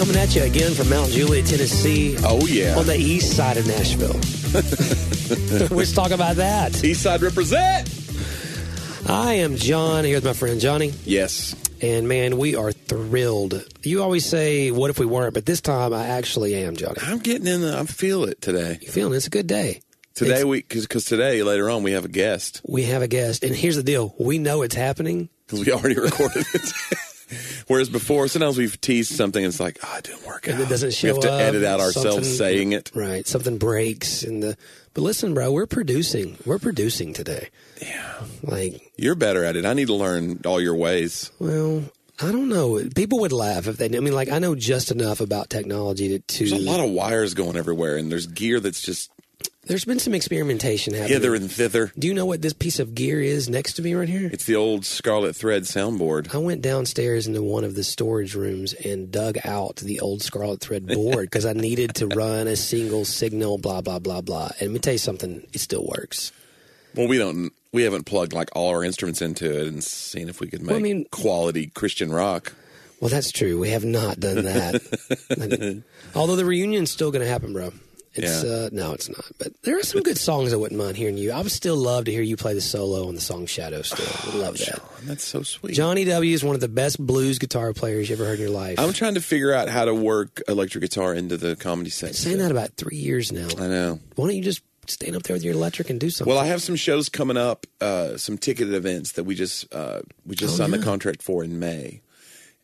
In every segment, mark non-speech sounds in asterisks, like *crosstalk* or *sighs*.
coming at you again from Mount Juliet, Tennessee. Oh, yeah. On the east side of Nashville. *laughs* Let's talk about that. East Side represent. I am John. Here's my friend Johnny. Yes. And man, we are thrilled. You always say, what if we weren't? But this time I actually am, Johnny. I'm getting in the, I feel it today. You feeling it's a good day. Today It's- we, cause, cause today later on we have a guest We have a guest. And here's the deal. We know it's happening. because *laughs* we already recorded it. *laughs* *laughs* Whereas before, sometimes we've teased something and it's like, oh, it didn't work out. It doesn't show we have to edit out ourselves saying it. Right. Something breaks in the But listen, bro, we're producing. We're producing today. Yeah. Like You're better at it. I need to learn all your ways. Well, I don't know. People would laugh if they. Knew I mean, like I know just enough about technology to. to There's a lot of wires going everywhere and there's gear that's just there's been some experimentation happening. hither and thither. Do you know what this piece of gear is next to me right here? It's the old Scarlet Thread soundboard. I went downstairs into one of the storage rooms and dug out the old Scarlet Thread board because I needed to run a single signal. Blah blah blah blah. And let me tell you something. It still works. Well, we don't. We haven't plugged like all our instruments into it and seen if we could make Well, I mean- quality Christian rock. Well, that's true. We have not done that. *laughs* Although the reunion's still going to happen, bro. It's Yeah. uh, no, it's not. But there are some good songs I wouldn't mind hearing you. I would still love to hear you play the solo on the song Shadow. Still, would love that. That's so sweet. Johnny W is one of the best blues guitar players you ever heard in your life. I'm trying to figure out how to work electric guitar into the comedy set. saying that about three years now. I know. Why don't you just stand up there with your electric and do something? Well, I have some shows coming up, uh, some ticketed events that we just uh, we just Oh, signed yeah. the contract for in May,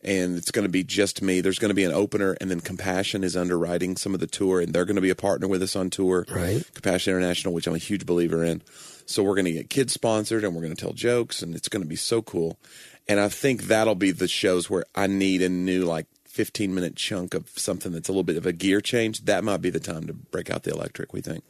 and it's going to be just me. There's going to be an opener, and then Compassion is underwriting some of the tour, and they're going to be a partner with us on tour. Right. Compassion International, which I'm a huge believer in. So we're going to get kids sponsored, and we're going to tell jokes, and it's going to be so cool. And I think that'll be the shows where I need a new like 15 minute chunk of something that's a little bit of a gear change. That might be the time to break out the electric. We think.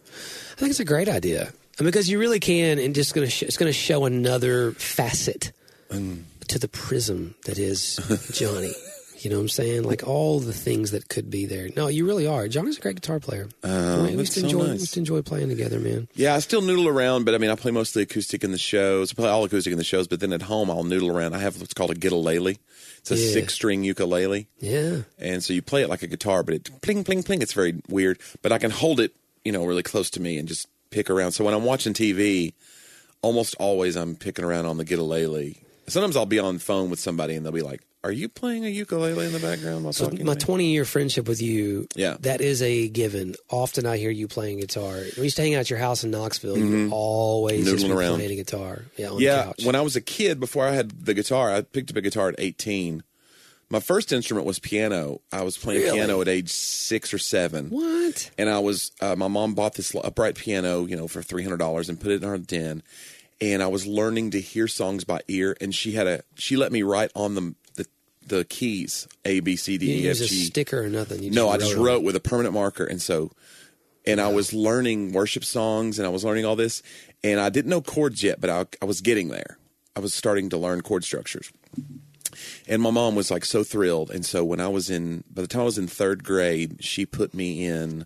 I think it's a great idea And because you really can, and just gonna sh- it's going to show another facet mm. To the prism that is Johnny. *laughs* You know what I'm saying? Like all the things that could be there. No, you really are. Johnny's a great guitar player. Oh, we used to so enjoy. We used to enjoy playing together, man. Yeah, I still noodle around, but I mean, I play mostly acoustic in the shows. I play all acoustic in the shows, but then at home, I'll noodle around. I have what's called a ukulele. It's a Yeah. six-string ukulele, Yeah. and so you play it like a guitar, but it pling, pling, pling. It's very weird, but I can hold it, you know, really close to me and just pick around. So when I'm watching TV, almost always I'm picking around on the ukulele. Sometimes I'll be on the phone with somebody and they'll be like, "Are you playing a ukulele in the background while So talking?" my 20 year friendship with you, Yeah. that is a given. Often I hear you playing guitar. We used to hang out at your house in Knoxville. You're always just Mm-hmm. Noodling around. playing a guitar. Yeah, on the yeah, when I was a kid, before I had the guitar, I picked up a guitar at 18. My first instrument was piano. I was playing Really? piano at age six or seven. what? And I was, uh, my mom bought this upright piano, you know, for $300 and put it in our den. And I was learning to hear songs by ear. And she had a, she let me write on the, the, the keys A, B, C, D, didn't E, F, use a G. sticker or nothing. You No, I just wrote it. with a permanent marker, and so, and I was learning worship songs, and I was learning all this, and I didn't know chords yet, but I, I was getting there. I was starting to learn chord structures, and my mom was like so thrilled. And so when I was in, by the time I was in third grade, she put me in.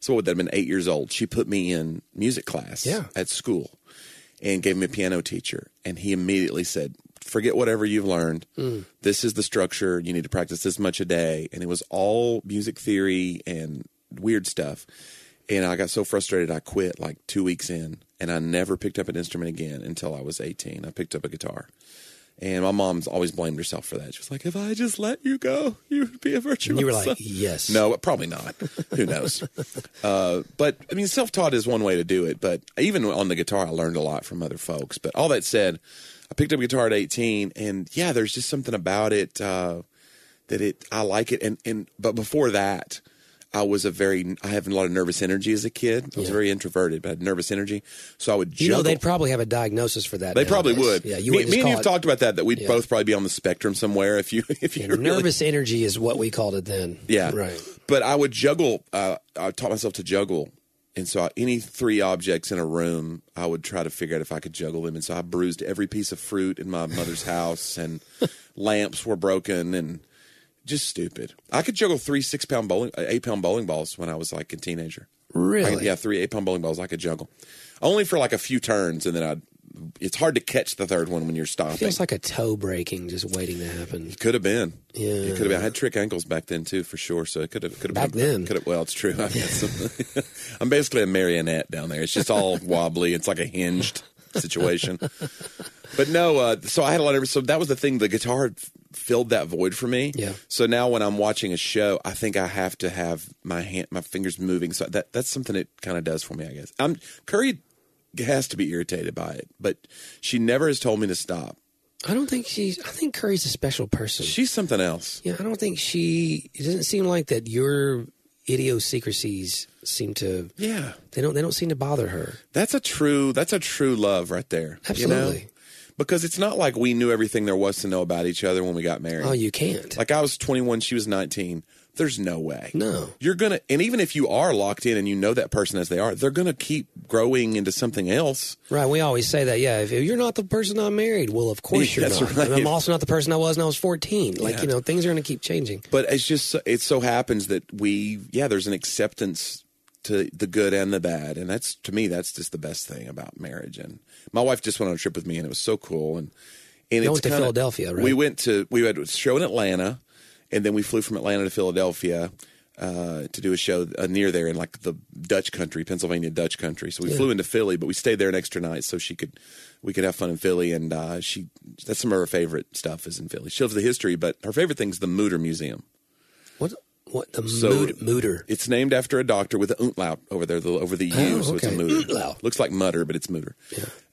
So what would that have been? Eight years old. She put me in music class Yeah. at school, and gave me a piano teacher, and he immediately said. Forget whatever you've learned. Hmm. This is the structure. You need to practice this much a day. And it was all music theory and weird stuff. And I got so frustrated, I quit like two weeks in, and I never picked up an instrument again until I was 18. I picked up a guitar. And my mom's always blamed herself for that. She was like, if I just let you go, you'd be a virtuoso. You were like, yes. No, probably not. Who knows? *laughs* uh, but I mean, self taught is one way to do it. But even on the guitar, I learned a lot from other folks. But all that said, I picked up guitar at 18, and yeah, there's just something about it uh, that it I like it. And and but before that, I was a very I have a lot of nervous energy as a kid. I was Yeah. very introverted, but I had nervous energy. So I would juggle. You know, they'd probably have a diagnosis for that. They probably would. Yeah, you me, me and you've talked about that. That we'd Yeah. both probably be on the spectrum somewhere. If you *laughs* if you Yeah, really, nervous energy is what we called it then. yeah, Right. But I would juggle. Uh, I taught myself to juggle, and so any three objects in a room, I would try to figure out if I could juggle them. And so I bruised every piece of fruit in my mother's *laughs* house, and lamps were broken, and just stupid. I could juggle three six pound bowling, uh, eight pound bowling balls when I was like a teenager. Really? could- yeah, three eight pound bowling balls I could juggle, only for like a few turns, and then I'd it's hard to catch the third one when you're stopping. Feels like a toe breaking, just waiting to happen. It could have been. Yeah. It could have been. I had trick ankles back then too, for sure. So it could have. Could have Back been, then. Could have. Well, it's true. *laughs* *laughs* I'm basically a marionette down there. It's just all *laughs* wobbly. It's like a hinged situation. But no. Uh, so I had a lot of. So that was the thing. The guitar filled that void for me. Yeah. So now when I'm watching a show, I think I have to have my hand, my fingers moving. So that that's something it kind of does for me. I guess. I'm Curry has to be irritated by it, but she never has told me to stop. I don't think she's. I think Curry's a special person. She's something else. yeah, I don't think she. It doesn't seem like that. Your idiosyncrasies seem to. Yeah. They don't. They don't seem to bother her. That's a true. That's a true love right there. You know? Absolutely. Because it's not like we knew everything there was to know about each other when we got married. Oh, you can't. like I was 21, she was 19. There's no way. No. You're gonna, and even if you are locked in and you know that person as they are, they're gonna keep growing into something else. Right. We always say that. Yeah. If, if you're not the person I married, well, of course *laughs* you're That's not. right. And I'm also not the person I was when I was 14. Like Yeah. you know, things are going to keep changing. But it's just, it so happens that we, yeah, there's an acceptance to the good and the bad, and that's to me, that's just the best thing about marriage. And my wife just went on a trip with me, and it was so cool. And and You it's went to kinda- Philadelphia, right? We went to we had a show in Atlanta, and then we flew from Atlanta to Philadelphia. Uh, to do a show uh, near there in like the Dutch country, Pennsylvania Dutch country. So we flew into Philly, but we stayed there an extra night so she could, we could have fun in Philly. And uh, she, that's some of her favorite stuff is in Philly. She loves the history, but her favorite thing is the Mutter Museum. What? What the So- mood, mooder? It's named after a doctor with the umlaut over there, the, over the U, Oh, so it's a okay. Mutter. Looks like mutter, but it's Mutter.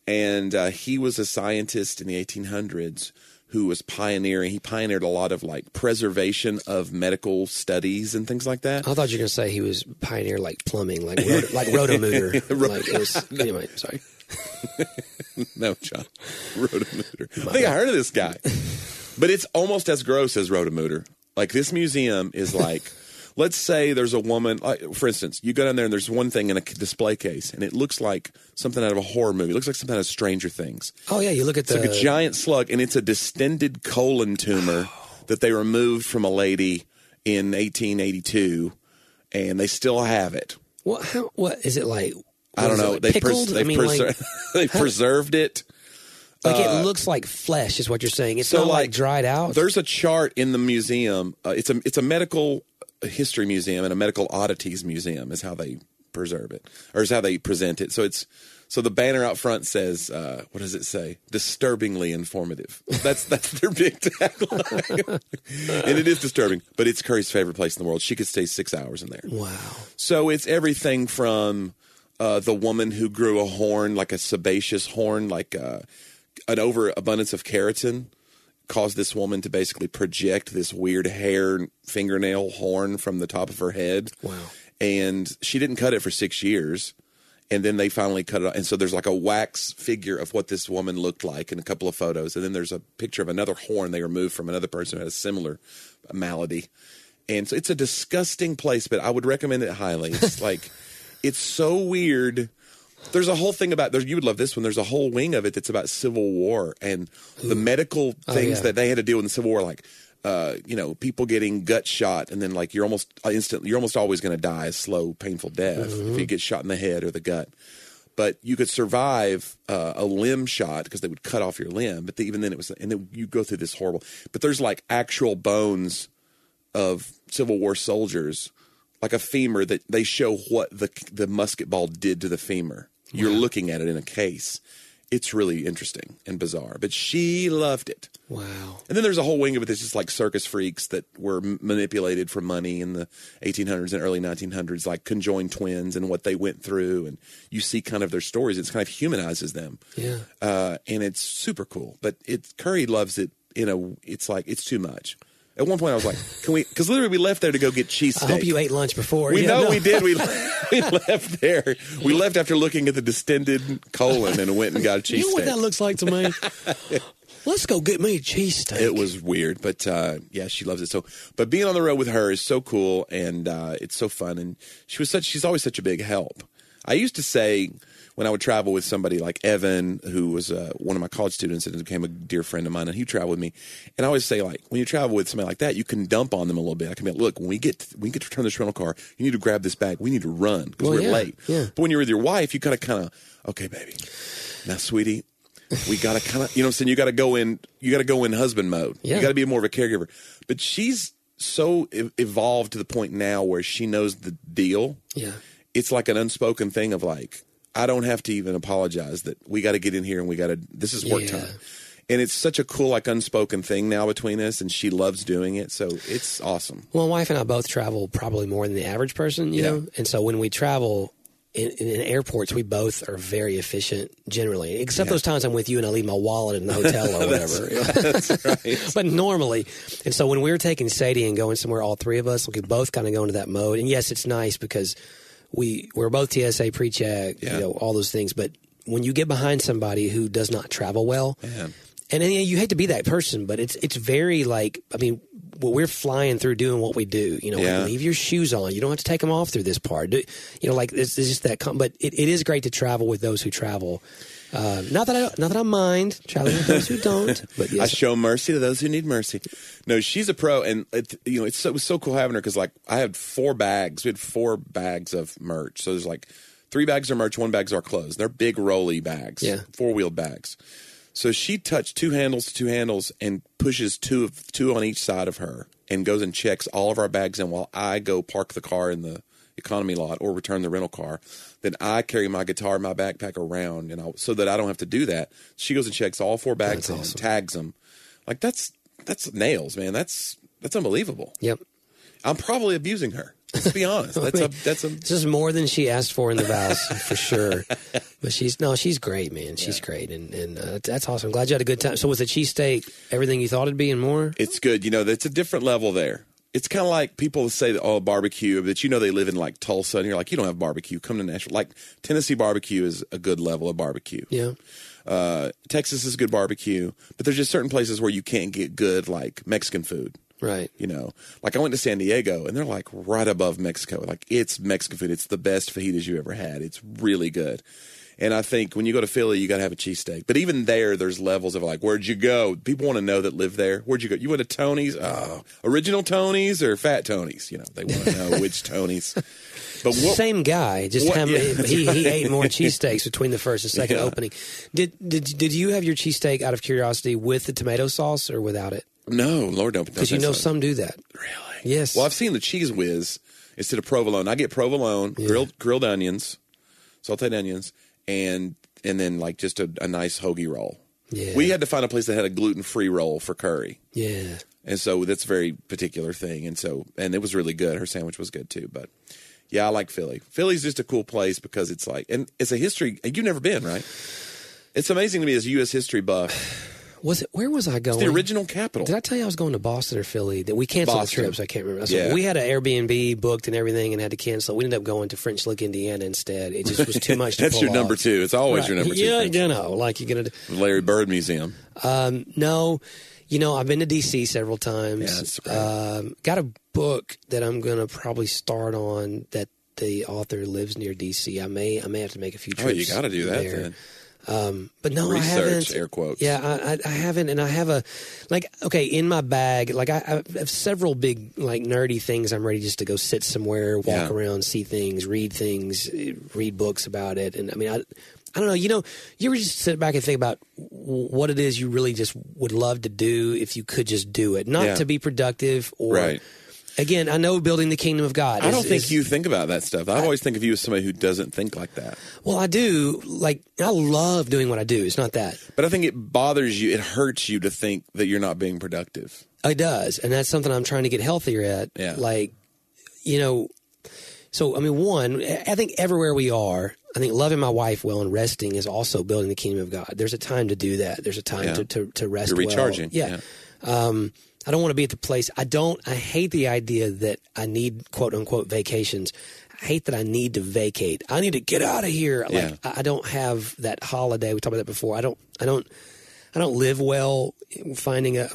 And uh, he was a scientist in the 1800s who was pioneering. He pioneered a lot of like preservation of medical studies and things like that. I thought you were going to say he was pioneer like plumbing, like rot- like rotometer. *laughs* like was, *laughs* anyway, sorry. *laughs* no, John, Rotomuter. I think I heard of this guy, but it's almost as gross as Rotomuter. Like this museum is like, let's say there's a woman. Like, for instance, you go down there and there's one thing in a display case, and it looks like something out of a horror movie. It looks like something out of Stranger Things. Oh yeah, you look at It's the like a giant slug, and it's a distended colon tumor *sighs* that they removed from a lady in 1882, and they still have it. what? How? What is it like? I don't What is it, know. like, They pickled. I mean, like, *laughs* they preserved it. like it looks like flesh, is what you're saying. It's So, not like, like, dried out. There's a chart in the museum. Uh, it's a it's a medical history museum and a medical oddities museum is how they preserve it or is how they present it. So it's so the banner out front says uh, what does it say? Disturbingly informative. That's that's their big tagline, *laughs* and it is disturbing. But it's Curry's favorite place in the world. She could stay six hours in there. Wow. So it's everything from uh, the woman who grew a horn, like a sebaceous horn, like uh, an overabundance of keratin, caused this woman to basically project this weird hair fingernail horn from the top of her head. Wow. And she didn't cut it for six years. And then they finally cut it off. And so there's like a wax figure of what this woman looked like in a couple of photos. And then there's a picture of another horn they removed from another person who had a similar malady. And so it's a disgusting place, but I would recommend it highly. It's *laughs* like, it's so weird. There's a whole thing about there. You would love this one. There's a whole wing of it that's about Civil War and the medical things yeah. that they had to deal with in the Civil War, like uh, you know, people getting gut shot, and then like you're almost instant. You're almost always going to die a slow, painful death if you get shot in the head or the gut. But you could survive uh, a limb shot because they would cut off your limb. But even then, it was, and then you go through this horrible. But there's like actual bones of Civil War soldiers, like a femur that they show what the the musket ball did to the femur. You're looking at it in a case. It's really interesting and bizarre, but she loved it. Wow. And then there's a whole wing of it that's just like circus freaks that were m- manipulated for money in the 1800s and early 1900s, like conjoined twins and what they went through. And you see kind of their stories. It's kind of humanizes them. Yeah. Uh, and it's super cool. But it Curry loves it in a, it's like, it's too much. At one point I was like, can we, because literally we left there to go get cheesesteak. I hope you ate lunch before. We Yeah, know no. we did. We, *laughs* we left there. We left after looking at the distended colon and went and got a cheesesteak. You know what that looks like to me? *laughs* Let's go get me a cheese cheesesteak. It was weird, but uh, yeah, she loves it so. But being on the road with her is so cool, and uh, it's so fun. And she was such. She's always such a big help. I used to say when I would travel with somebody like Evan, who was uh, one of my college students and became a dear friend of mine, and he traveled with me. And I always say like, when you travel with somebody like that, you can dump on them a little bit. I can be like, look, when we get when we get to return this rental car, you need to grab this bag. We need to run because Well, we're yeah, late. yeah. But when you're with your wife, you kind of, kind of, okay, baby, now, sweetie, we got to kind of, you know, what I'm saying you got to go in, you got to go in husband mode. Yeah. You got to be more of a caregiver. But she's so evolved to the point now where she knows the deal. Yeah. It's like an unspoken thing of like, I don't have to even apologize that we got to get in here and we got to. This is work Yeah. time. And it's such a cool, like, unspoken thing now between us, and she loves doing it. So it's awesome. Well, my wife and I both travel probably more than the average person, you Yeah. know, and so when we travel. In, in airports, we both are very efficient generally, except Yeah. those times I'm with you and I leave my wallet in the hotel or *laughs* whatever. *laughs* That's right. *laughs* but normally, and so when we were taking Sadie and going somewhere, all three of us, we could both kind of go into that mode. And yes, it's nice because we we're both TSA pre-check, Yeah. you know, all those things. But when you get behind somebody who does not travel well, and you, know, you hate to be that person, but it's it's very like I mean, well, we're flying through doing what we do. You know, Yeah. leave your shoes on. You don't have to take them off through this part. Do, you know, like it's, it's just that. Com- but it, it is great to travel with those who travel. Uh, not that I not that I mind traveling with those who *laughs* don't, but I show mercy to those who need mercy. No, she's a pro, and it, you know it's so, it was so cool having her because like I had four bags. We had four bags of merch. So there's like three bags of merch, one bag's our clothes. They're big rolly bags, Yeah. four wheeled bags. So she touched two handles to two handles and pushes two of two on each side of her and goes and checks all of our bags in while I go park the car in the economy lot or return the rental car. Then I carry my guitar, in my backpack around, and I, so that I don't have to do that. She goes and checks all four bags awesome. tags them. Like that's that's nails, man. That's that's unbelievable. yep. I'm probably abusing her. Let's be honest. That's a *laughs* that's a This is more than she asked for in the vows *laughs* for sure. But she's no, she's great, man. She's great, and and uh, that's awesome. Glad you had a good time. So was the cheesesteak everything you thought it'd be and more? it's good. You know, it's a different level there. It's kind of like people say that oh barbecue, but you know they live in like Tulsa, and you're like you don't have barbecue. Come to Nashville. Like Tennessee barbecue is a good level of barbecue. Yeah, Uh, Texas is good barbecue, but there's just certain places where you can't get good like Mexican food. right. You know, like I went to San Diego, and they're like right above Mexico. Like it's Mexican food. It's the best fajitas you ever had. It's really good. And I think when you go to Philly, you got to have a cheesesteak. But even there, there's levels of like, where'd you go? People want to know that live there. Where'd you go? You went to Tony's? Oh, original Tony's or Fat Tony's? You know, they want to know *laughs* which Tony's. But what, Same guy, just what- how many, yeah, he, he ate more *laughs* cheesesteaks between the first and second Yeah. opening. Did did did you have your cheesesteak out of curiosity with the tomato sauce or without it? no, Lord, don't. Because you know some do that. Really? Yes. Well, I've seen the Cheez Whiz instead of provolone. I get provolone, grilled grilled onions, sauteed onions, and and then like just a, a nice hoagie roll. Yeah. We had to find a place that had a gluten free roll for curry, Yeah. and so that's a very particular thing. And so and it was really good. Her sandwich was good too. But yeah, I like Philly. Philly's just a cool place because it's like and it's a history. You've never been, right? It's amazing to me as a U.S. history buff. Was it? Where was I going? The original capital. Did I tell you I was going to Boston or Philly? That we canceled Boston. the trips. I can't remember. So Yeah. We had an Airbnb booked and everything, and had to cancel. We ended up going to French Lick, Indiana instead. It just was too *laughs* much. to That's your number two. It's always your number two. Yeah, you know, like you're gonna. do- Larry Bird Museum. Um, no, you know, I've been to DC several times. Yeah, that's great. um, got a book that I'm gonna probably start on that the author lives near DC. I may I may have to make a few trips. Oh, you got to do that there. then. Um, but no, I haven't. air quotes. Yeah, I, I, I haven't, and I have a like okay in my bag. Like I, I have several big like nerdy things. I'm ready just to go sit somewhere, walk Yeah. around, see things, read things, read books about it. And I mean, I, I don't know. You know, you ever just sit back and think about what it is you really just would love to do if you could just do it, not Yeah. to be productive or. Right. Again, I know building the kingdom of God. I don't think is- you think about that stuff. I always think of you as somebody who doesn't think like that. Well, I do. Like, I love doing what I do. It's not that. But I think it bothers you. It hurts you to think that you're not being productive. It does, and that's something I'm trying to get healthier at. Yeah. Like, you know, so I mean, one, I think everywhere we are, I think loving my wife well and resting is also building the kingdom of God. There's a time to do that. There's a time Yeah. to, to to rest. You're well. recharging. Yeah. Um, I don't want to be at the place. I don't. I hate the idea that I need quote unquote vacations. I hate that I need to vacate. I need to get out of here. Like Yeah. I I don't have that holiday. We talked about that before. I don't. I don't. I don't live well finding a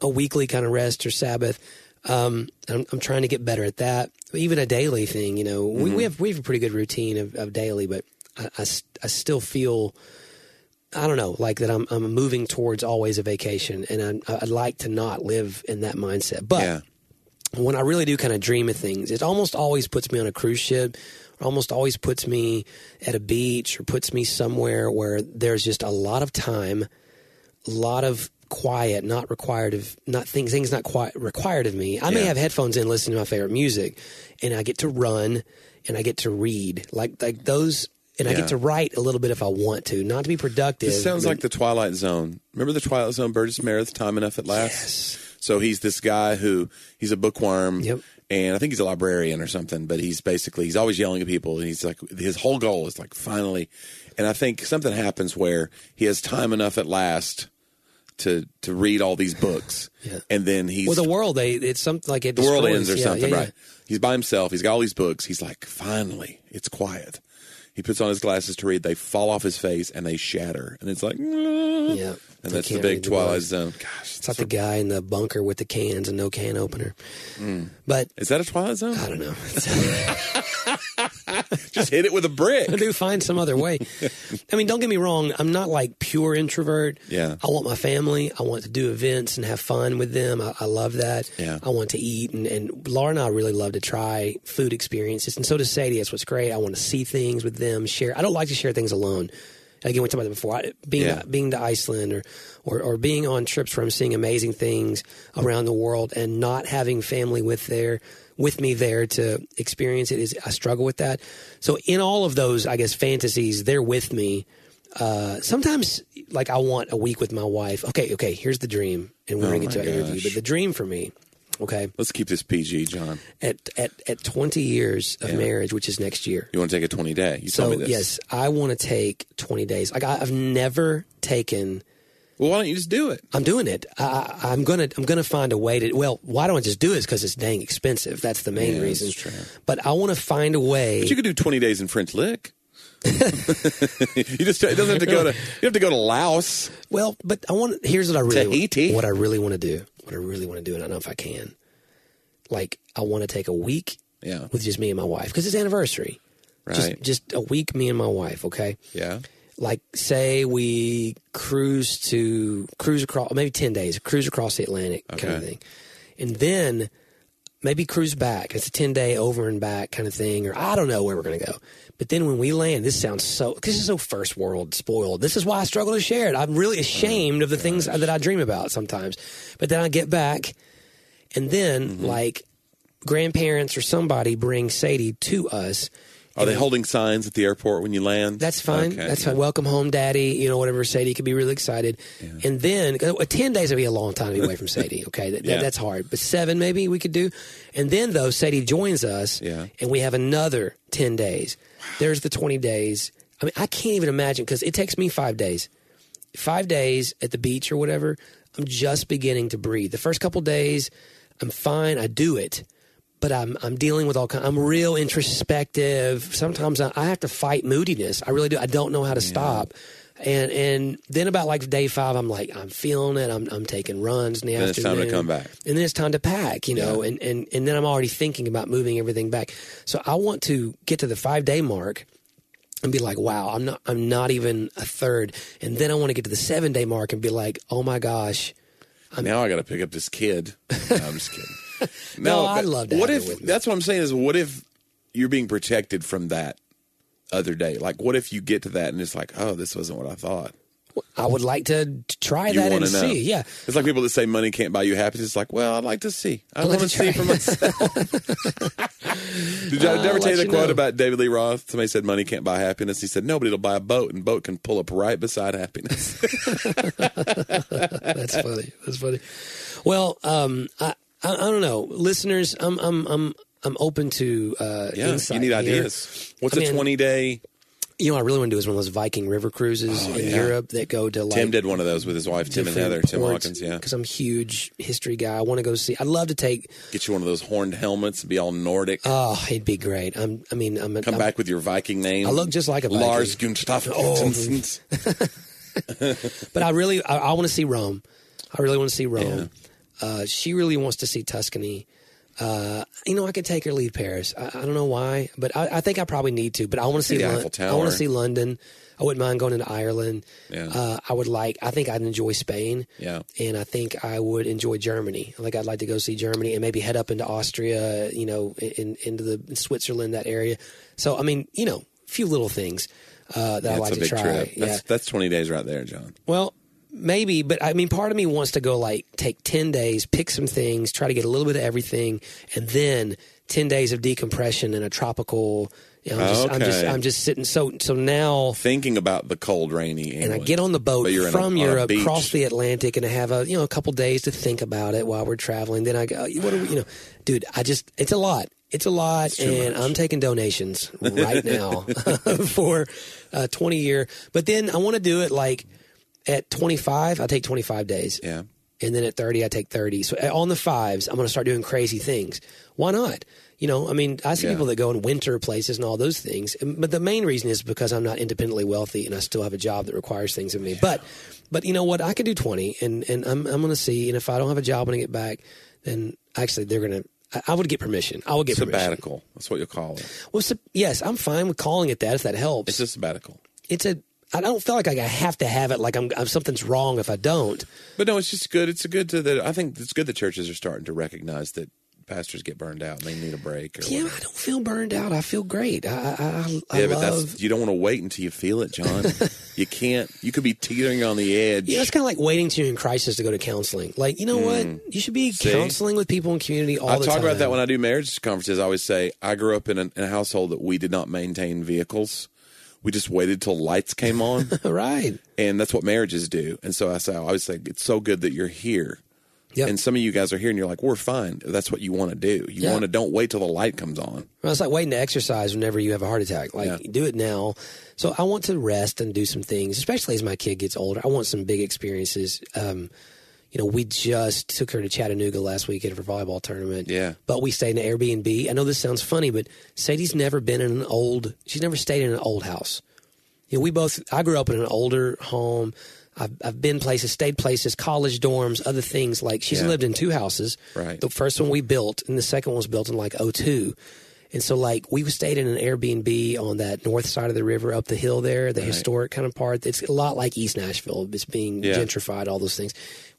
a weekly kind of rest or Sabbath. Um, I'm, I'm trying to get better at that. Even a daily thing, you know, we, we have we have a pretty good routine of, of daily, but I I still feel I don't know like that. I'm I'm moving towards always a vacation, and I, I'd like to not live in that mindset. But Yeah. when I really do kind of dream of things, it almost always puts me on a cruise ship almost always puts me at a beach or puts me somewhere where there's just a lot of time, a lot of quiet, not required of not things things not quite required of me. I may have headphones in, listening to my favorite music, and I get to run and I get to read like like those, and I get to write a little bit if I want to, not to be productive. This sounds but- like the Twilight Zone. Remember the Twilight Zone? Burgess Meredith, Time Enough at Last. Yes. So he's this guy who he's a bookworm. Yep. And I think he's a librarian or something, but he's basically he's always yelling at people, and he's like his whole goal is like finally. And I think something happens where he has time enough at last to to read all these books, *laughs* Yeah. and then he's well, the world they it's something like it the world ends or yeah, something, yeah, yeah. right? He's by himself. He's got all these books. He's like, finally, it's quiet. He puts on his glasses to read. They fall off his face and they shatter, and it's like, Yeah, and that's the big the Twilight. Zone. Gosh, It's like the guy in the bunker with the cans and no can opener. Hmm. But is that a Twilight Zone? I don't know. *laughs* *laughs* *laughs* Just hit it with a brick. I do find some other way. *laughs* I mean, don't get me wrong. I'm not like pure introvert. Yeah. I want my family. I want to do events and have fun with them. I, I love that. Yeah. I want to eat. And, and Laura and I really love to try food experiences. And so does Sadie. That's what's great. I want to see things with them, share. I don't like to share things alone. Again, we talked about that before. I, being, Yeah. to, being to Iceland or, or, or being on trips where I'm seeing amazing things around the world and not having family with there with me there to experience it is I struggle with that. So in all of those, I guess fantasies, they're with me. Uh, sometimes, like I want a week with my wife. Okay, okay. Here's the dream, and we're Oh gonna get to my our interview. But the dream for me, okay, Let's keep this PG, John. at at at 20 years of Yeah. marriage, which is next year. You want to take a 20 day? You So told me this. yes, I want to take 20 days. Like I, I've never taken. Well, why don't you just do it? I'm doing it. I, I'm gonna. I'm gonna find a way to. Well, why don't I just do it? Because it's dang expensive. That's the main Yeah, that's reason. true. But I want to find a way. But you could do 20 days in French Lick. *laughs* you just it doesn't have to go to you have to go to Laos. Well, but I want. Here's what I really. Tahiti? What I really want to do. What I really want to do, and I don't know if I can. Like, I want to take a week Yeah. with just me and my wife because it's anniversary. Just, Right. just a week, me and my wife. Okay. Yeah. Like, say we cruise to cruise across, maybe ten days, cruise across the Atlantic, kind of thing, and then maybe cruise back. It's a ten day over and back kind of thing, or I don't know where we're going to go. But then when we land, this sounds so. This is so first world spoiled. This is why I struggle to share it. I'm really ashamed of the things that I dream about sometimes. But then I get back, and then Mm-hmm. like grandparents or somebody bring Sadie to us. Are they holding signs at the airport when you land? That's fine. Okay, That's yeah. fine. Welcome home, Daddy. You know, whatever. Sadie could be really excited. And then uh, ten days would be a long time to be away from Sadie. *laughs* Okay, that, that- Yeah. that's hard. But seven maybe we could do. And then though Sadie joins us, Yeah. and we have another ten days. There's the twenty days. I mean, I can't even imagine because it takes me five days. Five days at the beach or whatever. I'm just beginning to breathe. The first couple days, I'm fine. I do it but I'm I'm dealing with all kind. I'm real introspective. Sometimes I, I have to fight moodiness. I really do. I don't know how to stop. And and then about like day five, I'm like I'm feeling it. I'm I'm taking runs in the Then it's time to come back. And then it's time to pack. You know, Yeah. and and and then I'm already thinking about moving everything back. So I want to get to the five day mark and be like, wow, I'm not I'm not even a third. And then I want to get to the seven day mark and be like, oh my gosh. I'm, now I got to pick up this kid. No, I'm just kidding. *laughs* *laughs* No, I'd love to What if her with me. that's what I'm saying is what if you're being protected from that other day? Like what if you get to that and it's like, oh, this wasn't what I thought. I would like to try You that and know? see. Yeah. It's like people that say money can't buy you happiness. It's like, well, I'd like to see. I want to see for myself. *laughs* *laughs* Did I Uh, never tell you the quote know. about David Lee Roth? Somebody said money can't buy happiness. He said, no, but it'll buy a boat, and boat can pull up right beside happiness. That's funny. That's funny. Well, um, I, I I don't know, listeners. I'm I'm I'm I'm open to uh, yeah, insight you need here. ideas. What's I a mean, 20 day? You know, what I really want to do is one of those Viking river cruises in Oh, yeah. Europe that go to like Tim did one of those with his wife, Tim and Heather, Tim Hawkins. Yeah. Because I'm a huge history guy. I want to go see. I'd love to take. Get you one of those horned helmets be all Nordic. Oh, it'd be great. I'm. I mean, I'm. Come I'm, back with your Viking name. I look just like a Viking. Lars Gustav. Oh. *laughs* But I really, I, I want to see Rome. I really want to see Rome. Uh, she really wants to see Tuscany. Uh, you know, I could take her leave Paris. I, I don't know why, but I, I think I probably need to. But I want to see the Lon-. I want to see London. I wouldn't mind going into Ireland. Yeah. Uh, I would like. I think I'd enjoy Spain. Yeah. and I think I would enjoy Germany. Like I'd like to go see Germany and maybe head up into Austria. You know, in, into the Switzerland that area. So I mean, you know, a few little things uh, that I like to try. trip. Yeah. That's that's twenty days right there, John. Well, maybe, but I mean, part of me wants to go like take 10 days, pick some things, try to get a little bit of everything, and then 10 days of decompression in a tropical. You know, I'm, just, I'm just Okay. I'm just sitting. So so now, Thinking about the cold, rainy, and I get on the boat from a Europe, beach. cross the Atlantic, and I have a you know a couple days to think about it while we're traveling. Then I go, oh, what do we, you know, dude? I just it's a lot. It's a lot, too and much. I'm taking donations *laughs* right now *laughs* for a 20 year. But then I want to do it like at 25. I take 25 days Yeah. and then at 30 i take 30 so uh, on the fives i'm going to start doing crazy things why not you know i mean i see Yeah. people that go in winter places and all those things but the main reason is because i'm not independently wealthy and i still have a job that requires things of me but but you know what i could do 20 and and i'm, I'm going to see and if i don't have a job when i get back then actually they're going to I- would get permission. I would get permission. Sabbatical. That's what you'll call it. Well, sab- yes, I'm fine with calling it that if that helps. It's a sabbatical. it's a. I don't feel like I have to have it. Like I'm, I'm something's wrong if I don't. But no, it's just good. It's a good to that. I think it's good that churches are starting to recognize that pastors get burned out and they need a break. Or Yeah, whatever. I don't feel burned out. I feel great. I, I, I, yeah, but love. that's you don't want to wait until you feel it, John. *laughs* you can't. You could be teetering on the edge. Yeah, it's kind of like waiting till you're in crisis to go to counseling. Like, you know what? You should be Hmm. See? counseling with people in community all the time. I talk time. about that when I do marriage conferences. I always say I grew up in a, in a household that we did not maintain vehicles. We just waited till lights came on, *laughs* right. and that's what marriages do. And so I say, I always say, it's so good that you're here. Yep. And some of you guys are here, and you're like, we're fine. That's what you want to do. You Yeah. want to don't wait till the light comes on. Well, it's like waiting to exercise whenever you have a heart attack. Like, Yeah. do it now. So I want to rest and do some things, especially as my kid gets older. I want some big experiences. Um, you know, we just took her to Chattanooga last weekend for volleyball tournament. Yeah. But we stayed in an Airbnb. I know this sounds funny, but Sadie's never been in an old. She's never stayed in an old house. You know, we both. I grew up in an older home. I've, I've been places, stayed places, college dorms, other things. Like she's Yeah. lived in two houses. Right. The first one we built, and the second one was built in like '02. And so, like, we stayed in an Airbnb on that north side of the river up the hill there, the historic kind of part. It's a lot like East Nashville. It's being Yeah. gentrified, all those things.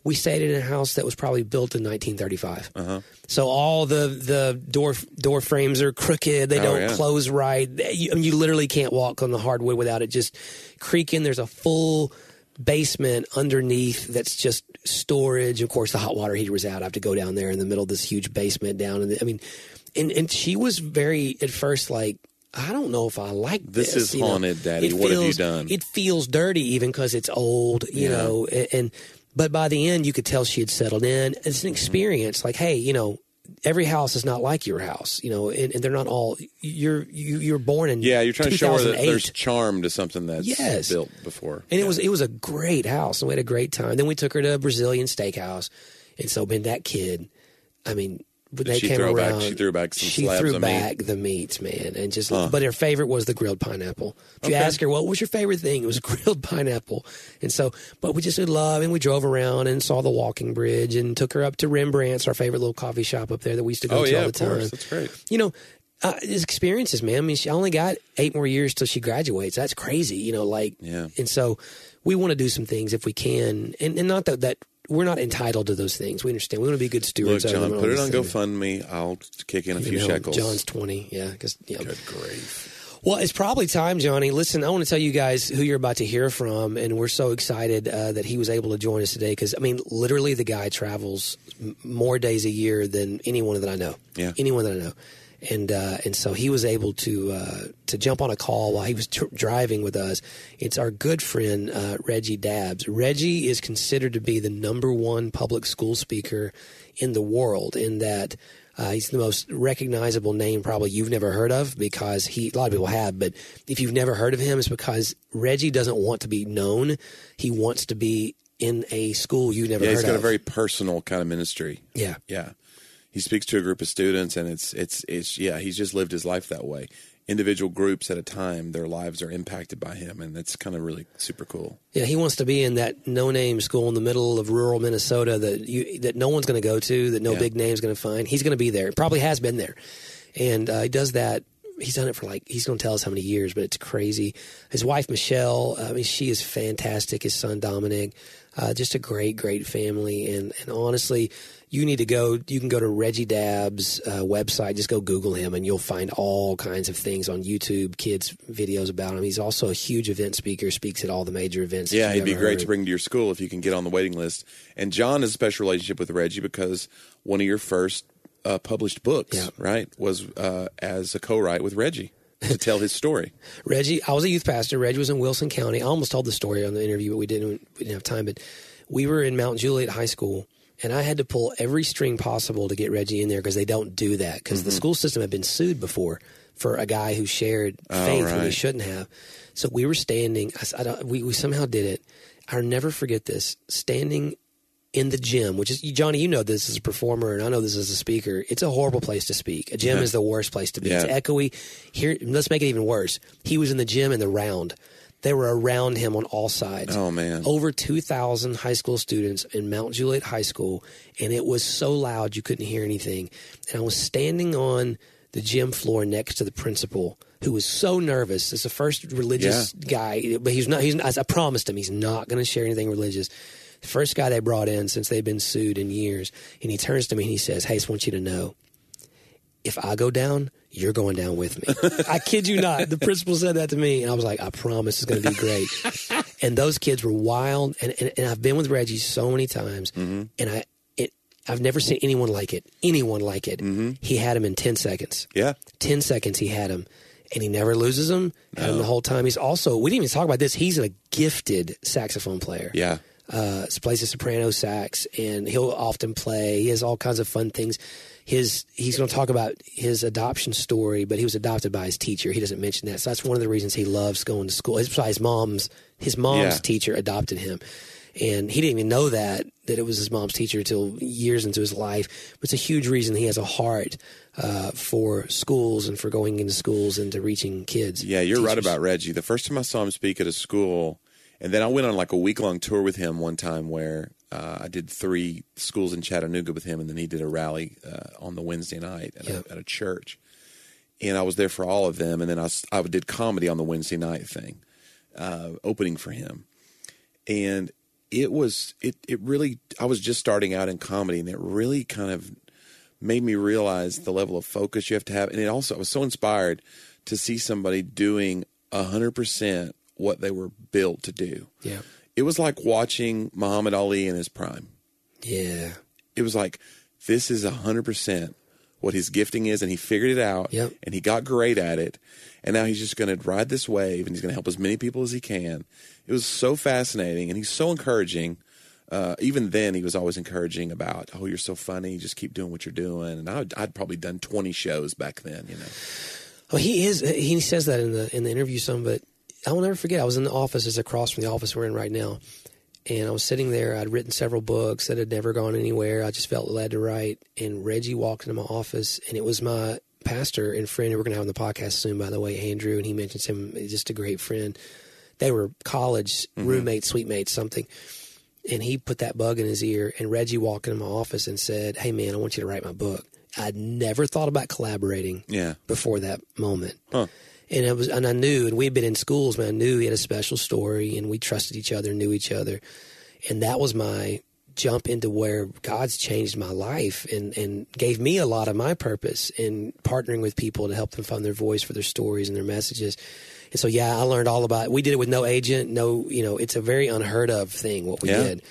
We stayed in a house that was probably built in 1935. Uh-huh. So all the the door door frames are crooked. They Oh, don't yeah. close right. You, I mean, you literally can't walk on the hardwood without it just creaking. There's a full basement underneath that's just storage. Of course, the hot water heater was out. I have to go down there in the middle of this huge basement down. in the, I mean, and and she was very at first like. I don't know if I like this. This is you know. haunted, Daddy. It What have you done? It feels dirty even because it's old, you Yeah. know. And, and but by the end, you could tell she had settled in. It's Mm-hmm. an experience. Like, hey, you know, every house is not like your house, you know, and, and they're not all. You're you, you're born in Yeah, you're trying to show her that there's charm to something that's Yes. built before. And it was it was a great house, and we had a great time. Then we took her to a Brazilian steakhouse, and so when that kid, I mean, when they she came throw back- around, she threw back some she slabs threw of meat? back the meat, man, and just. But her favorite was the grilled pineapple. If you Okay. ask her what was your favorite thing, it was *laughs* grilled pineapple. And so, but we just did love, and we drove around and saw the walking bridge, and took her up to Rembrandt's, our favorite little coffee shop up there that we used to go Oh to yeah, all the of time course. That's great. you know, uh, his experiences, man. I mean, she only got eight more years till she graduates. That's crazy, you know. Like, Yeah. And so, we want to do some things if we can, and, and not that that we're not entitled to those things. We understand. We want to be good stewards. of them John, put it on. GoFundMe. I'll kick in a few know, shekels. John's twenty, yeah. Because yeah. Good grief. Well, it's probably time, Johnny. Listen, I want to tell you guys who you're about to hear from, and we're so excited uh, that he was able to join us today. Because I mean, literally, the guy travels m- more days a year than anyone that I know. Yeah. anyone that I know, and uh, and so he was able to uh, to jump on a call while he was driving with us. It's our good friend uh, Reggie Dabbs. Reggie is considered to be the number one public school speaker in the world. In that. Uh, he's the most recognizable name probably you've never heard of because he a lot of people have, but if you've never heard of him, it's because Reggie doesn't want to be known. He wants to be in a school you've never Yeah, he's got of. a very personal kind of ministry. yeah. Yeah. He speaks to a group of students and it's it's it's yeah, he's just lived his life that way. individual groups at a time, their lives are impacted by him, and that's kind of really super cool. Yeah, he wants to be in that no-name school in the middle of rural Minnesota that you that no one's going to go to, that no Yeah. big name's going to find. He's going to be there. Probably has been there, and uh, he does that. He's done it for like he's going to tell us how many years, but it's crazy. His wife Michelle, I mean, she is fantastic. His son Dominic, uh, just a great, great family. And and honestly, you need to go. You can go to Reggie Dabbs' uh, website. Just go Google him, and you'll find all kinds of things on YouTube, kids videos about him. He's also a huge event speaker. Speaks at all the major events. Yeah, he'd be great heard. to bring to your school if you can get on the waiting list. And John has a special relationship with Reggie because one of your first uh, published books, Yeah. right, was uh, as a co-write with Reggie to *laughs* tell his story. Reggie, I was a youth pastor. Reggie was in Wilson County. I almost told the story on the interview, but we didn't. We didn't have time. But we were in Mount Juliet High School, and I had to pull every string possible to get Reggie in there because they don't do that because Mm-hmm. the school system had been sued before for a guy who shared faith when he Oh, shouldn't have. So we were standing. I I don't- we, we somehow did it. I'll never forget this. Standing in the gym, which is Johnny, you know this as a performer, and I know this as a speaker. It's a horrible place to speak. A gym Yeah. is the worst place to be. Yeah. It's echoey. Here, let's make it even worse. He was in the gym in the round. They were around him on all sides. Oh, man. Over two thousand high school students in Mount Juliet High School, and it was so loud you couldn't hear anything. And I was standing on the gym floor next to the principal, who was so nervous. It's the first religious guy, but he's not. He's. Not, I promised him he's not going to share anything religious. The first guy they brought in since they've been sued in years, and he turns to me and he says, "Hey, I just want you to know, if I go down, you're going down with me." *laughs* I kid you not. The principal said that to me, and I was like, "I promise it's going to be great." *laughs* and those kids were wild, and, and, and I've been with Reggie so many times, mm-hmm. and I. It, I've never seen anyone like it. Anyone like it. Mm-hmm. He had him in ten seconds. Yeah, 10 seconds he had him and he never loses him had him the whole time he's also we didn't even talk about this he's a gifted saxophone player yeah. Uh plays the soprano sax and he'll often play he has all kinds of fun things his he's going to talk about his adoption story but he was adopted by his teacher he doesn't mention that so that's one of the reasons he loves going to school his, his mom's his mom's Yeah. teacher adopted him and he didn't even know that that it was his mom's teacher until years into his life. But it's a huge reason he has a heart uh, for schools and for going into schools and to reaching kids. Yeah, you're right about Reggie. The first time I saw him speak at a school, and then I went on like a week long tour with him one time where uh, I did three schools in Chattanooga with him, and then he did a rally uh, on the Wednesday night at, Yep. a, at a church. And I was there for all of them, and then I, I did comedy on the Wednesday night thing, uh, opening for him. And it was, it, it really, I was just starting out in comedy, and it really kind of made me realize the level of focus you have to have. And it also, I was so inspired to see somebody doing 100% what they were built to do. Yeah. It was like watching Muhammad Ali in his prime. Yeah. It was like, this is 100% what his gifting is, and he figured it out, Yep. and he got great at it. And now he's just going to ride this wave, and he's going to help as many people as he can. It was so fascinating, and he's so encouraging. Uh, even then, he was always encouraging about, "Oh, you're so funny. Just keep doing what you're doing." And I'd, I'd probably done 20 shows back then, you know. Oh, he is. He says that in the in the interview some, but I will never forget. I was in the office, it's across from the office we're in right now, and I was sitting there. I'd written several books that had never gone anywhere. I just felt led to write, and Reggie walked into my office, and it was my pastor and friend who we're going to have on the podcast soon, by the way, Andrew, and he mentions him. He's just a great friend. They were college mm-hmm. roommates, suite mates, something. And he put that bug in his ear, and Reggie walked into my office and said, "Hey, man, I want you to write my book." I'd never thought about collaborating Yeah. before that moment. Huh. And it was, and I knew, and we'd been in schools, man. I knew he had a special story, and we trusted each other, knew each other, and that was my jump into where God's changed my life and and gave me a lot of my purpose in partnering with people to help them find their voice for their stories and their messages. And so, yeah, I learned all about. It. We did it with no agent, no, you know, it's a very unheard of thing what we Yeah. did,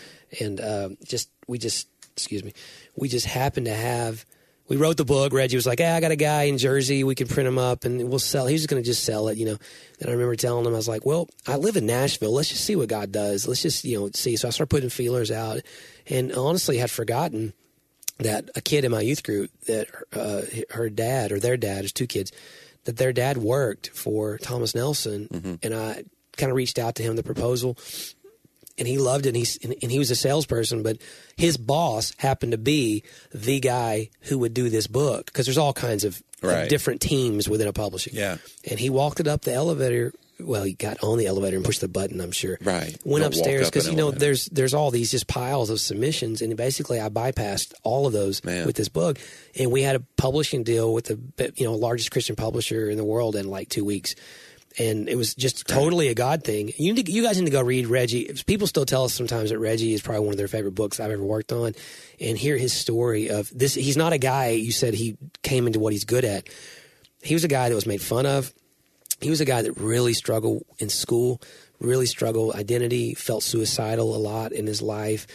and um, just we just excuse me, we just happened to have. We wrote the book. Reggie was like, "Hey, I got a guy in Jersey. We can print him up and we'll sell." He was going to just sell it, you know. And I remember telling him, I was like, "Well, I live in Nashville. Let's just see what God does. Let's just, you know, see." So I started putting feelers out, and honestly, had forgotten that a kid in my youth group that uh, her dad or their dad, there's two kids, that their dad worked for Thomas Nelson, and I kind of reached out to him the proposal, and he loved it. And, he's, and, and he was a salesperson, but his boss happened to be the guy who would do this book because there's all kinds of Right. of different teams within a publishing. Yeah. And he walked it up the elevator. Well, he got on the elevator and pushed the button. I'm sure. Right. Went Don't upstairs because an you know elevator. there's there's all these just piles of submissions, and basically I bypassed all of those Man. with this book, and we had a publishing deal with the you know largest Christian publisher in the world in like two weeks. And it was just totally a God thing. You need to, you guys need to go read Reggie. People still tell us sometimes that Reggie is probably one of their favorite books I've ever worked on, and hear his story of this. He's not a guy you said he came into what he's good at. He was a guy that was made fun of he was a guy that really struggled in school, really struggled identity, felt suicidal a lot in his life,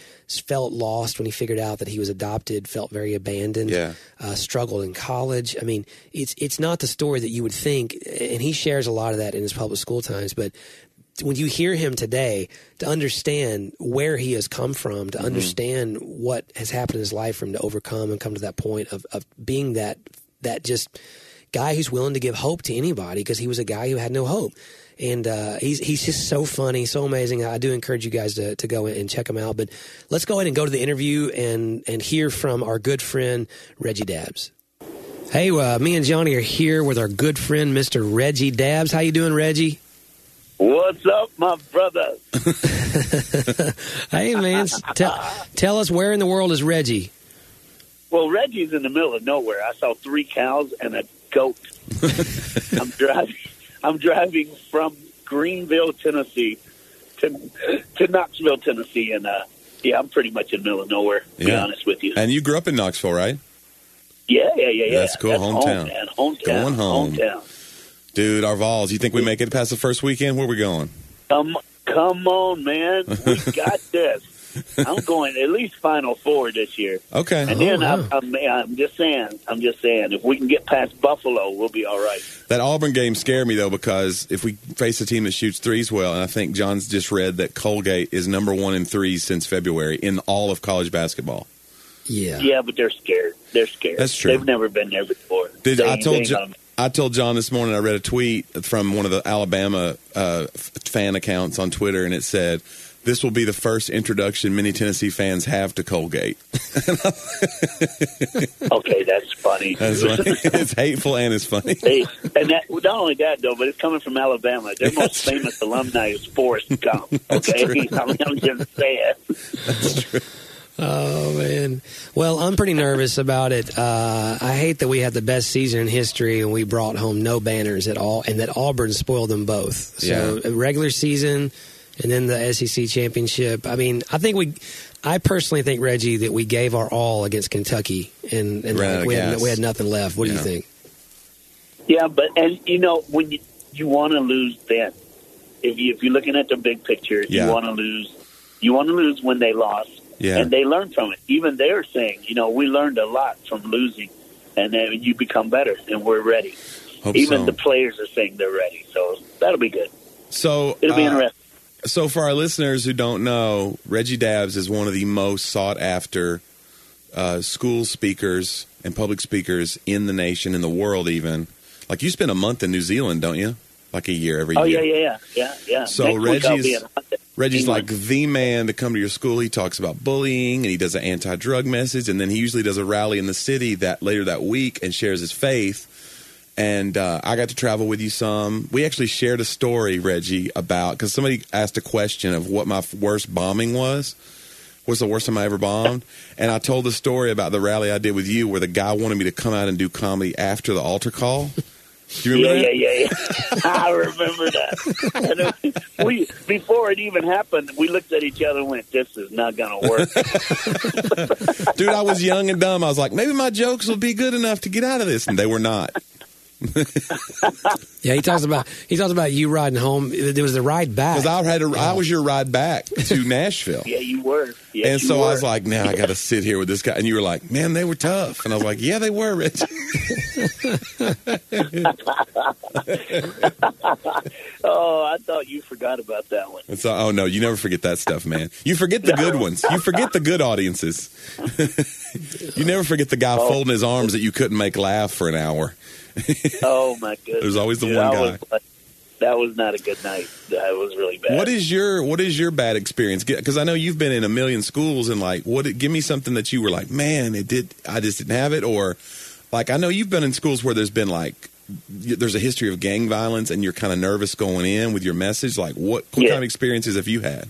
felt lost when he figured out that he was adopted, felt very abandoned, Yeah. uh, struggled in college. I mean, it's it's not the story that you would think, and he shares a lot of that in his public school times, but when you hear him today, to understand where he has come from, to understand what has happened in his life for him to overcome and come to that point of, of being that that just guy who's willing to give hope to anybody because he was a guy who had no hope. And uh, he's he's just so funny, so amazing. I do encourage you guys to, to go and check him out. But let's go ahead and go to the interview and and hear from our good friend Reggie Dabbs. Hey, uh, me and Johnny are here with our good friend Mr. Reggie Dabbs. How you doing, Reggie? What's up, my brother? *laughs* Hey, man, tell tell us where in the world is Reggie? Well, Reggie's in the middle of nowhere. I saw three cows and a goat. *laughs* I'm driving. I'm driving from Greenville, Tennessee, to to Knoxville, Tennessee, and uh, yeah, I'm pretty much in the middle of nowhere. To be honest with you. And you grew up in Knoxville, right? Yeah, yeah, yeah, yeah. That's cool. home, Hometown. Hometown. Going home. Hometown. Dude, our Vols, you think we make it past the first weekend? Where we going? Come, come on, man. We *laughs* got this. I'm going at least Final Four this year. Okay. And then wow. I'm, I'm, I'm just saying, I'm just saying, if we can get past Buffalo, we'll be all right. That Auburn game scared me though because if we face a team that shoots threes well, and I think John's just read that Colgate is number one in threes since February in all of college basketball. Yeah. Yeah, but they're scared. They're scared. That's true. They've never been there before. Did They- I told ain't John, I told John this morning I read a tweet from one of the Alabama uh, f- fan accounts on Twitter, and it said. This will be the first introduction many Tennessee fans have to Colgate. *laughs* Okay, that's funny. That's funny. it's hateful and it's funny. Hey, and that not only that though, but it's coming from Alabama. Their That's most true. famous alumni is Forrest Gump. Okay, true. *laughs* I mean, I'm just saying. That's true. Oh man. Well, I'm pretty nervous about it. Uh, I hate that we had the best season in history and we brought home no banners at all, and that Auburn spoiled them both. So Yeah. regular season, and then the SEC championship. I mean, I think we. I personally think Reggie that we gave our all against Kentucky, and, and Ran like, we, had, we had nothing left. What do you think? Yeah, but and you know when you you want to lose then, if you if you're looking at the big picture, Yeah. you want to lose. You want to lose when they lost, Yeah. and they learn from it. Even they're saying, you know, we learned a lot from losing, and then you become better, and we're ready. Hope Even so. the players are saying they're ready, so that'll be good. So It'll be uh, interesting. So, for our listeners who don't know, Reggie Dabbs is one of the most sought after uh, school speakers and public speakers in the nation, in the world, even. Like, you spend a month in New Zealand, don't you? Like a year every Oh year. yeah, yeah, yeah, yeah, yeah. So Next Reggie's- be in London, Reggie's like the man to come to your school. He talks about bullying and he does an anti drug message. And then he usually does a rally in the city that later that week and shares his faith. And uh, I got to travel with you some. We actually shared a story, Reggie, about because somebody asked a question of what my worst bombing was. What's the worst time I ever bombed? And I told the story about the rally I did with you where the guy wanted me to come out and do comedy after the altar call. Do you Yeah, remember yeah, that? yeah, yeah. *laughs* I remember that. And we before it even happened, we looked at each other and went, "This is not going to work." *laughs* Dude, I was young and dumb. I was like, maybe my jokes will be good enough to get out of this. And they were not. *laughs* Yeah, he talks about he talks about you riding home. There was the ride back. Because I had a, I was your ride back to *laughs* Nashville. yeah, you were. Yes, and you so were. I was like, now I got to sit here with this guy. And you were like, man, they were tough. And I was like, yeah, they were, Rich. *laughs* "Oh, I thought you forgot about that one." And so, oh, no, you never forget that stuff, man. You forget the good ones. You forget the good audiences. you never forget the guy Oh. folding his arms that you couldn't make laugh for an hour. *laughs* Oh my goodness! There's always the Dude, one guy. was- that was not a good night. That was really bad. What is your What is your bad experience? Because I know you've been in a million schools, and like, what? Give me something that you were like, man, it did. I just didn't have it, or Like I know you've been in schools where there's been like there's a history of gang violence, and you're kind of nervous going in with your message. Like what what Yeah. kind of experiences have you had?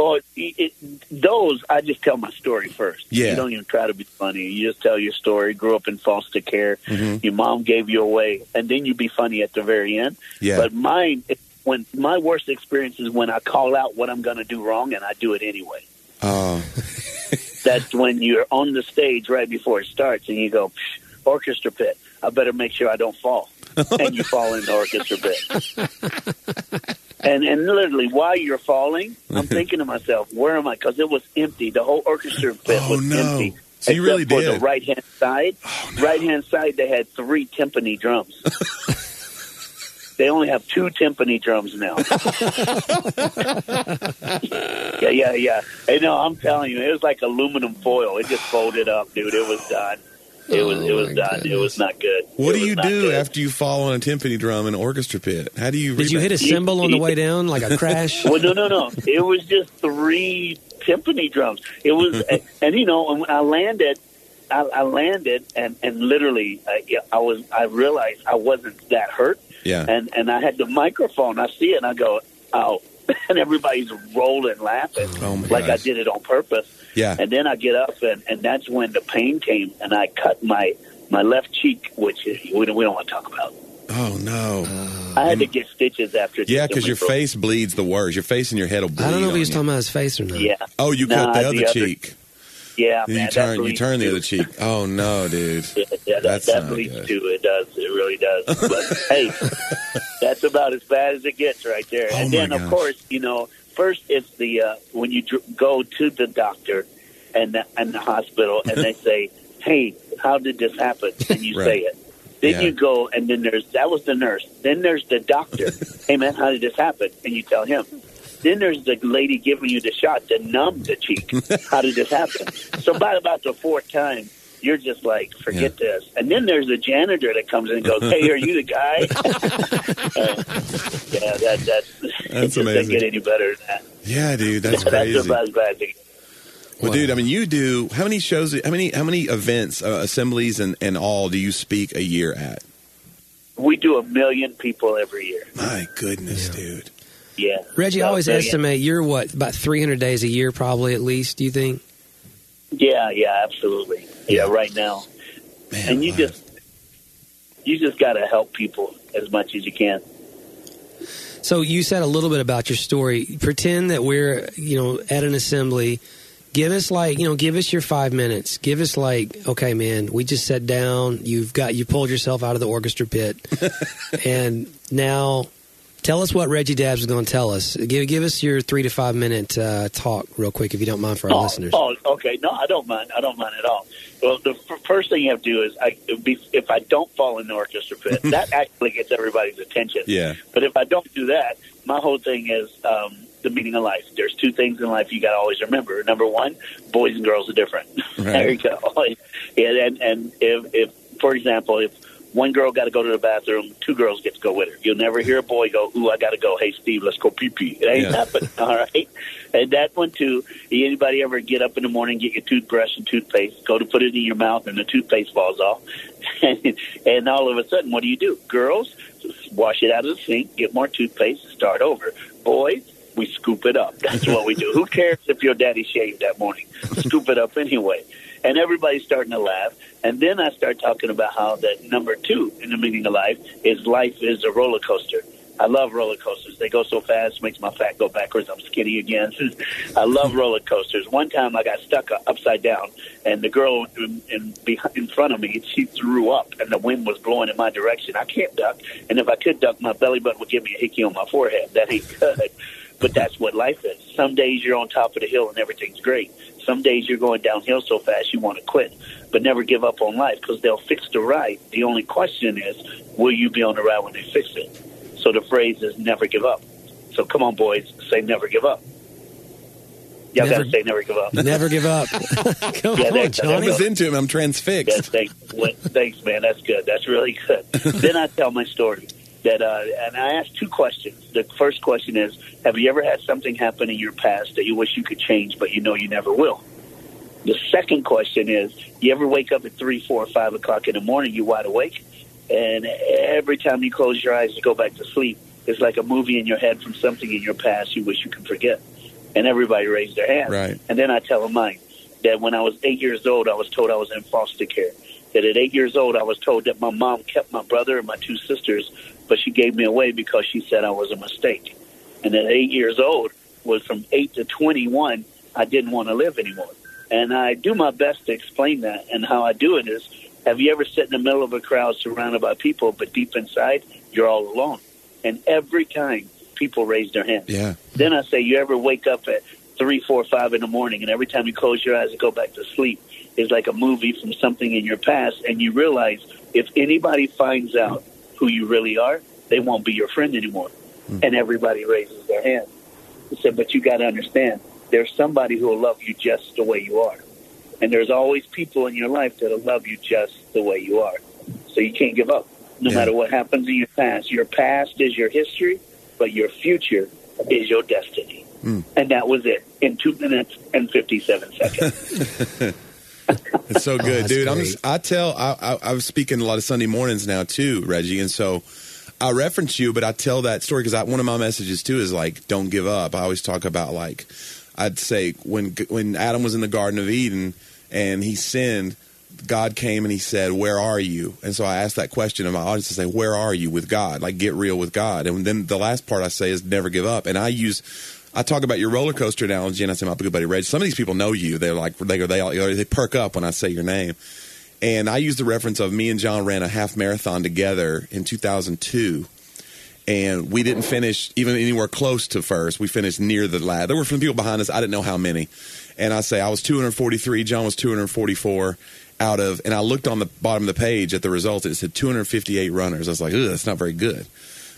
Oh, it, it, those I just tell my story first. Yeah. You don't even try to be funny. You just tell your story. Grew up in foster care. Mhm. Your mom gave you away, and then you be funny at the very end. Yeah. But mine, when my worst experience is when I call out what I'm going to do wrong, and I do it anyway. Oh, *laughs* That's when you're on the stage right before it starts, and you go, "Psh, "Orchestra pit. I better make sure I don't fall." *laughs* and you fall in the orchestra pit. *laughs* and and literally while you're falling, I'm *laughs* thinking to myself, "Where am I?" Because it was empty. The whole orchestra pit Oh, was no. empty. So you really did. Oh, the right hand side. Oh, right hand side, they had three timpani drums. *laughs* they only have two timpani drums now. *laughs* yeah, yeah, yeah. Hey, no, I'm telling you, it was like aluminum foil. It just folded up, dude. It was done. It was. It Oh, was my done. It was not good. what It do you do good. after you fall on a timpani drum in an orchestra pit? How do you? Did you hit a cymbal on the way down, like a *laughs* crash? Well, no, no, no. It was just three timpani drums. It was, *laughs* and you know, and when I landed, I, I landed, and and literally, I, I was, I realized I wasn't that hurt, Yeah. and and I had the microphone. I see it, and I go, oh, *laughs* and everybody's rolling, laughing, Oh my like I did it on purpose. Yeah. And then I get up, and and that's when the pain came, and I cut my my left cheek, which we don't, we don't want to talk about. Oh no. I had to get stitches after. Yeah, because your broke. face bleeds the worst. Your face and your head will bleed. I don't know if on he was you. talking about his face or not. Yeah, Oh, you Nah, cut the the other other- cheek. yeah, man. you turn you bleeds turn the other cheek. *laughs* Oh no, dude. Yeah, yeah, that, That's that not bleeds good. too. It does. It really does. But *laughs* hey, that's about as bad as it gets right there. Oh, and my then, gosh. of course, you know, first it's the uh, when you dr- go to the doctor and the, and the hospital, and they *laughs* say, "Hey, how did this happen?" And you Right. say it. Then Yeah. you go, and then there's that was the nurse. Then there's the doctor. *laughs* hey, man, how did this happen? And you tell him. Then there's the lady giving you the shot to numb the cheek. *laughs* How did this happen? So by about the fourth time, you're just like, forget this. And then there's the janitor that comes in and goes, hey, are you the guy? *laughs* Uh, yeah, that, *laughs* that's, it just amazing. doesn't get any better than that. Yeah, dude, that's *laughs* that's crazy. about as bad as it gets. Well, dude, I mean, you do how many shows? How many how many events, uh, assemblies, and and all do you speak a year at? We do a million people every year. My goodness, Yeah. dude. Yeah. Reggie, I always million. estimate you're what about 300 days a year, probably at least. Do you think? Yeah, yeah, absolutely. Yeah, right now. Man, And you just, you just got to help people as much as you can. So you said a little bit about your story. Pretend that we're, you know, at an assembly. Give us like, you know, give us your five minutes. Give us like, okay, man, we just sat down. You've got you pulled yourself out of the orchestra pit, *laughs* and now tell us what Reggie Dabbs is going to tell us. Give give us your three to five minute uh, talk real quick, if you don't mind, for our oh, listeners. Oh, okay. No, I don't mind. I don't mind at all. Well, the f- first thing you have to do is, I, it'd be, if I don't fall in the orchestra pit, *laughs* that actually gets everybody's attention. Yeah. But if I don't do that, my whole thing is um, the meaning of life. There's two things in life you got to always remember. Number one, boys and girls are different. *laughs* there you go. *laughs* Yeah, and and if, if for example, if one girl got to go to the bathroom, two girls get to go with her. You'll never hear a boy go, "Ooh, I got to go. Hey, Steve, let's go pee pee." It ain't Yeah. happening. *laughs* All right. And that one too. Anybody ever get up in the morning, get your toothbrush and toothpaste, go to put it in your mouth, and the toothpaste falls off, and, *laughs* and all of a sudden, what do you do? Girls, wash it out of the sink, get more toothpaste, start over. Boys, we scoop it up. That's what we do. Who cares if your daddy shaved that morning? Scoop it up anyway. And everybody's starting to laugh. And then I start talking about how that number two in the meaning of life is life is a roller coaster. I love roller coasters. They go so fast, makes my fat go backwards. I'm skinny again. *laughs* I love roller coasters. One time I got stuck upside down, and the girl in, in, in front of me, she threw up, and the wind was blowing in my direction. I can't duck, and if I could duck, my belly button would give me a hickey on my forehead. That ain't *laughs* good. But that's what life is. Some days you're on top of the hill and everything's great. Some days you're going downhill so fast you want to quit. But never give up on life because they'll fix the ride. The only question is, will you be on the ride when they fix it? So the phrase is never give up. So come on, boys, say never give up. Y'all Never- got to say never give up. Never give up. *laughs* *laughs* Come Yeah, on, that- I was into him. I'm Yes, transfixed. thanks, thanks, man. That's good. That's really good. *laughs* then I tell my story. That uh, and I asked two questions. The first question is: Have you ever had something happen in your past that you wish you could change, but you know you never will? The second question is, you ever wake up at three, four, or five o'clock in the morning, you wide awake, and every time you close your eyes, you go back to sleep. It's like a movie in your head from something in your past you wish you could forget. And everybody raised their hand. Right. And then I tell them mine that when I was eight years old, I was told I was in foster care. That at eight years old, I was told that my mom kept my brother and my two sisters, but she gave me away because she said I was a mistake. And at eight years old, was from eight to 21, I didn't want to live anymore. And I do my best to explain that. And how I do it is, have you ever sit in the middle of a crowd surrounded by people, but deep inside, you're all alone? And every time, people raise their hands. Yeah. Then I say, you ever wake up at three, four, five in the morning, and every time you close your eyes and go back to sleep, is like a movie from something in your past, and you realize if anybody finds out who you really are, they won't be your friend anymore. Mm. And everybody raises their hand. He said, but you got to understand, there's somebody who will love you just the way you are. And there's always people in your life that'll love you just the way you are. So you can't give up, no Yeah. matter what happens in your past. Your past is your history, but your future is your destiny. Mm. And that was it in two minutes and 57 seconds. *laughs* *laughs* It's so oh, good, that's dude. I'm just, I tell I, I I was speaking a lot of Sunday mornings now too, Reggie, and so I reference you, but I tell that story because one of my messages too is like, don't give up. I always talk about like, I'd say when when Adam was in the Garden of Eden and he sinned, God came and he said, "Where are you?" And so I asked that question of my audience to say, "Where are you with God?" Like, get real with God. And then the last part I say is, "Never give up." And I use. I talk about your roller coaster analogy, and I say, "My good buddy Reg." Some of these people know you. They're like they they all, they perk up when I say your name. And I use the reference of me and John ran a half marathon together in 2002 and we didn't finish even anywhere close to first. We finished near the lad. There were some people behind us. I didn't know how many. And I say I was 243. John was 244 out of. And I looked on the bottom of the page at the results. It said 258 runners. I was like, Ugh, that's not very good.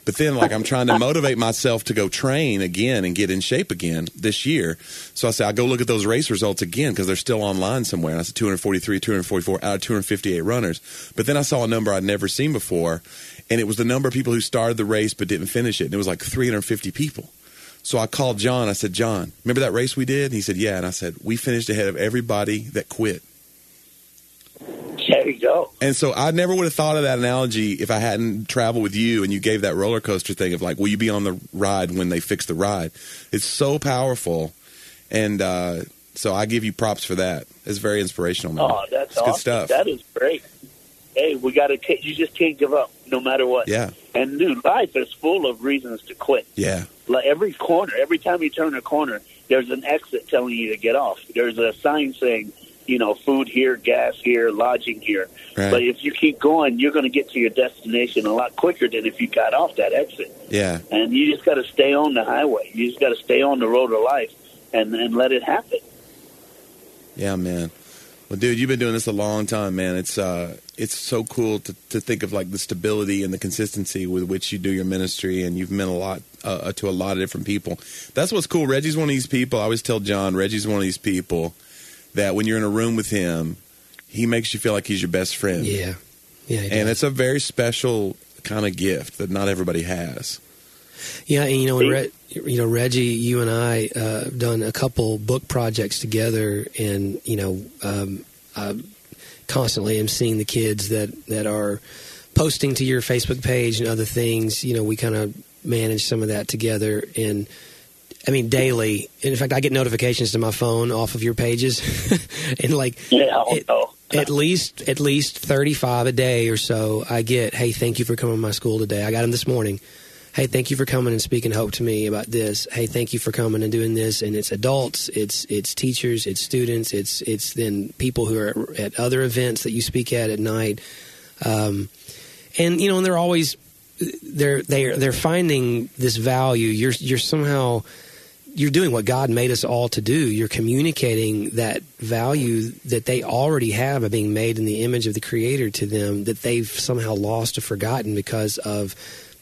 But then, like, I'm trying to motivate myself to go train again and get in shape again this year. So I say, I'll go look at those race results again because they're still online somewhere. And I said 243, 244 out uh, of 258 runners. But then I saw a number I'd never seen before, and it was the number of people who started the race but didn't finish it. And it was like 350 people. So I called John. I said, John, remember that race we did? And he said, Yeah. And I said, We finished ahead of everybody that quit. There you go. And so I never would have thought of that analogy if I hadn't traveled with you and you gave that roller coaster thing of like, will you be on the ride when they fix the ride? It's so powerful. And uh, so I give you props for that. It's very inspirational, man. Oh, that's awesome. good stuff. That is great. Hey, we got to. You just can't give up, no matter what. yeah, And dude, life is full of reasons to quit. yeah, Like every corner, every time you turn a corner, there's an exit telling you to get off. There's a sign saying, you know, food here, gas here, lodging here. Right. But if you keep going, you're going to get to your destination a lot quicker than if you got off that exit. yeah. And you just got to stay on the highway. You just got to stay on the road of life and and let it happen. Yeah, man. Well, dude, you've been doing this a long time, man. It's uh, it's so cool to, to think of like the stability and the consistency with which you do your ministry, and you've meant a lot uh, to a lot of different people. That's what's cool. Reggie's one of these people. I always tell John, Reggie's one of these people that when you're in a room with him, he makes you feel like he's your best friend. Yeah, yeah, and does. it's a very special kind of gift that not everybody has. yeah. And you know, Re- you know, Reggie, you and I uh, done a couple book projects together, and you know, um, I constantly am seeing the kids that that are posting to your Facebook page and other things. You know, we kind of manage some of that together, and I mean daily. In fact, I get notifications to my phone off of your pages, *laughs* and like Yeah, I it- know. at least at least 35 a day or so i get hey thank you for coming to my school today. I got them this morning. Hey thank you for coming and speaking hope to me about this. Hey thank you for coming and doing this. And it's adults it's it's teachers it's students it's it's then people who are at other events that you speak at at night. Um, and you know and they're always they're they're they're finding this value. You're you're somehow you're doing what God made us all to do. You're communicating that value that they already have of being made in the image of the Creator to them that they've somehow lost or forgotten because of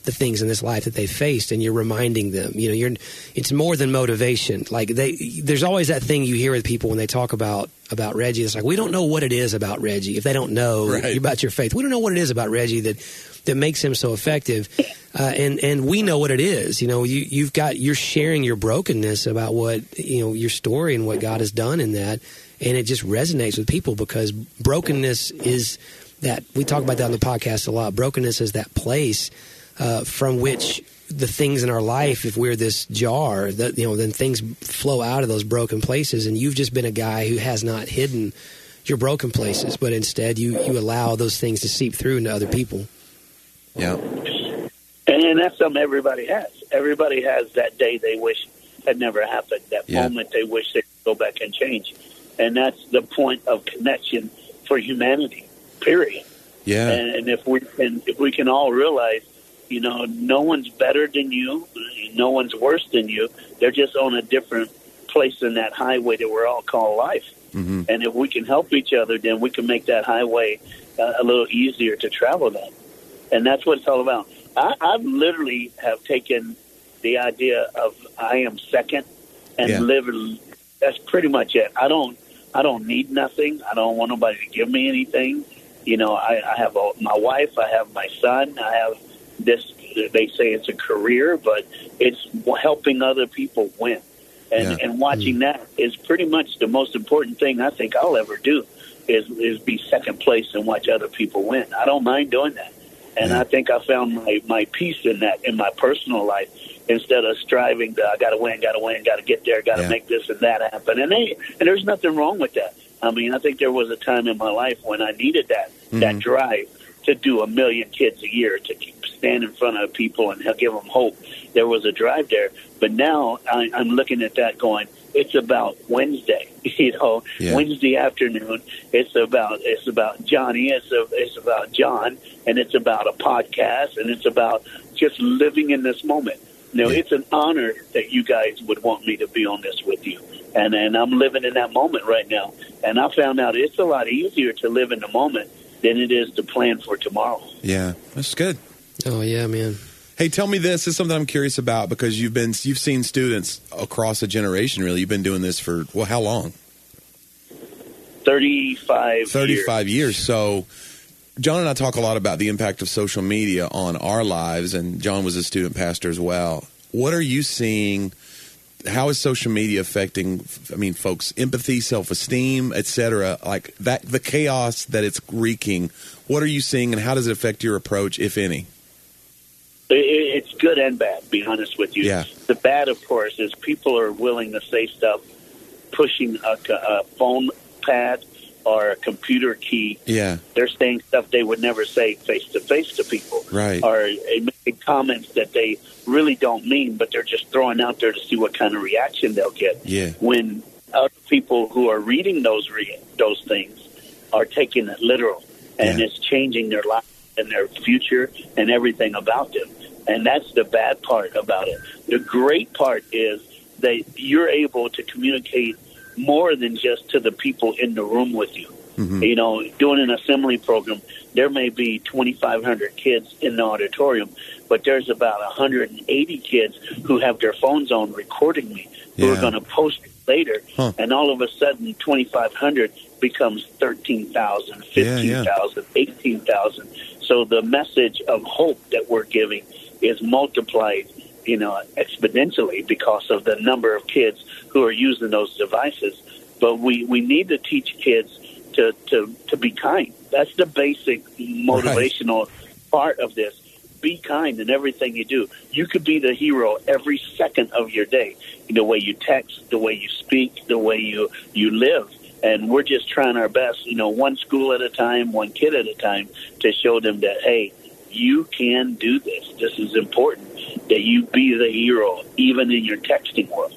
the things in this life that they faced, and you're reminding them. You know, you're. It's more than motivation. Like they, there's always that thing you hear with people when they talk about about Reggie. It's like we don't know what it is about Reggie. If they don't know Right. about your faith, we don't know what it is about Reggie that that makes him so effective. Uh, and and we know what it is. You know, you you've got you're sharing your brokenness about what you know your story and what God has done in that, and it just resonates with people because brokenness is that we talk about that on the podcast a lot. Brokenness is that place uh, from which the things in our life, if we're this jar, that you know, then things flow out of those broken places. And you've just been a guy who has not hidden your broken places, but instead you you allow those things to seep through into other people. Yeah. And that's something everybody has. Everybody has that day they wish had never happened, that Yeah. moment they wish they could go back and change. And that's the point of connection for humanity, period. Yeah. And, and if we can, if we can all realize, you know, no one's better than you, no one's worse than you. They're just on a different place in that highway that we're all called life. hmm And if we can help each other, then we can make that highway uh, a little easier to travel down. And that's what it's all about. I, I literally have taken the idea of I am second and Yeah. live. That's pretty much it. I don't. I don't need nothing. I don't want nobody to give me anything. You know, I, I have a, my wife. I have my son. I have this. They say it's a career, but it's helping other people win. And Yeah. and watching that is pretty much the most important thing I think I'll ever do. Is is be second place and watch other people win. I don't mind doing that. And Yeah. I think I found my, my peace in that in my personal life instead of striving to I got to win, got to win, got to get there, got to Yeah. make this and that happen. And they, and there's nothing wrong with that. I mean, I think there was a time in my life when I needed that that Mhm. drive to do a million kids a year to keep, stand in front of people and give them hope. There was a drive there, but now I, I'm looking at that going. It's about Wednesday, *laughs* you know, Yeah. Wednesday afternoon. It's about it's about Johnny. It's a, it's about John, and it's about a podcast, and it's about just living in this moment. You know, Yeah. it's an honor that you guys would want me to be on this with you, and and I'm living in that moment right now. And I found out it's a lot easier to live in the moment than it is to plan for tomorrow. Yeah. That's good. Oh yeah, man. Hey, tell me this. This is something I'm curious about because you've been you've seen students across a generation. Really, you've been doing this for well, how long? Thirty-five. 35 years. So, John and I talk a lot about the impact of social media on our lives, and John was a student pastor as well. What are you seeing? How is social media affecting? I mean, folks' empathy, self-esteem, etc. Like that, the chaos that it's wreaking. What are you seeing, and how does it affect your approach, if any? It, it- it's good and bad. Be honest with you. Yeah. The bad, of course, is people are willing to say stuff, pushing a, a phone pad or a computer key. Yeah, They're saying stuff they would never say face to face to people, right. or uh, making comments that they really don't mean, but they're just throwing out there to see what kind of reaction they'll get. Yeah, When other people who are reading those re- those things are taking it literal, and Yeah. it's changing their life and their future and everything about them. And that's the bad part about it. The great part is that you're able to communicate more than just to the people in the room with you. hmm You know, doing an assembly program, there may be 2,500 kids in the auditorium, but there's about 180 kids who have their phones on recording me, who Yeah. are going to post it later. Huh. And all of a sudden, 2,500 becomes 13,000, Yeah, yeah. 15,000, 18,000. So the message of hope that we're giving is multiplied, you know, exponentially because of the number of kids who are using those devices. But we, we need to teach kids to, to, to be kind. That's the basic motivational part of this. Be kind in everything you do. You could be the hero every second of your day. The way you text, the way you speak, the way you, you live. And we're just trying our best, you know, one school at a time, one kid at a time, to show them that, hey, you can do this. This is important that you be the hero, even in your texting world.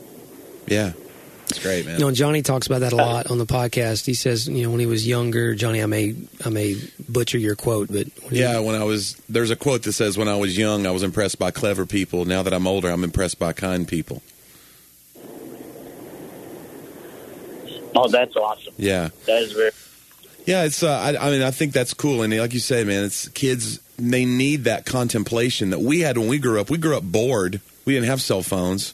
yeah. It's great, man. You know, Johnny talks about that a lot on the podcast. He says, you know, when he was younger, Johnny, I may, I may butcher your quote, but when he- Yeah, when I was there's a quote that says when I was young I was impressed by clever people. Now that I'm older I'm impressed by kind people. Oh, that's awesome. Yeah. That is very. Yeah, it's uh, I, I mean I think that's cool and like you say man, it's kids they need that contemplation that we had when we grew up. We grew up bored. We didn't have cell phones.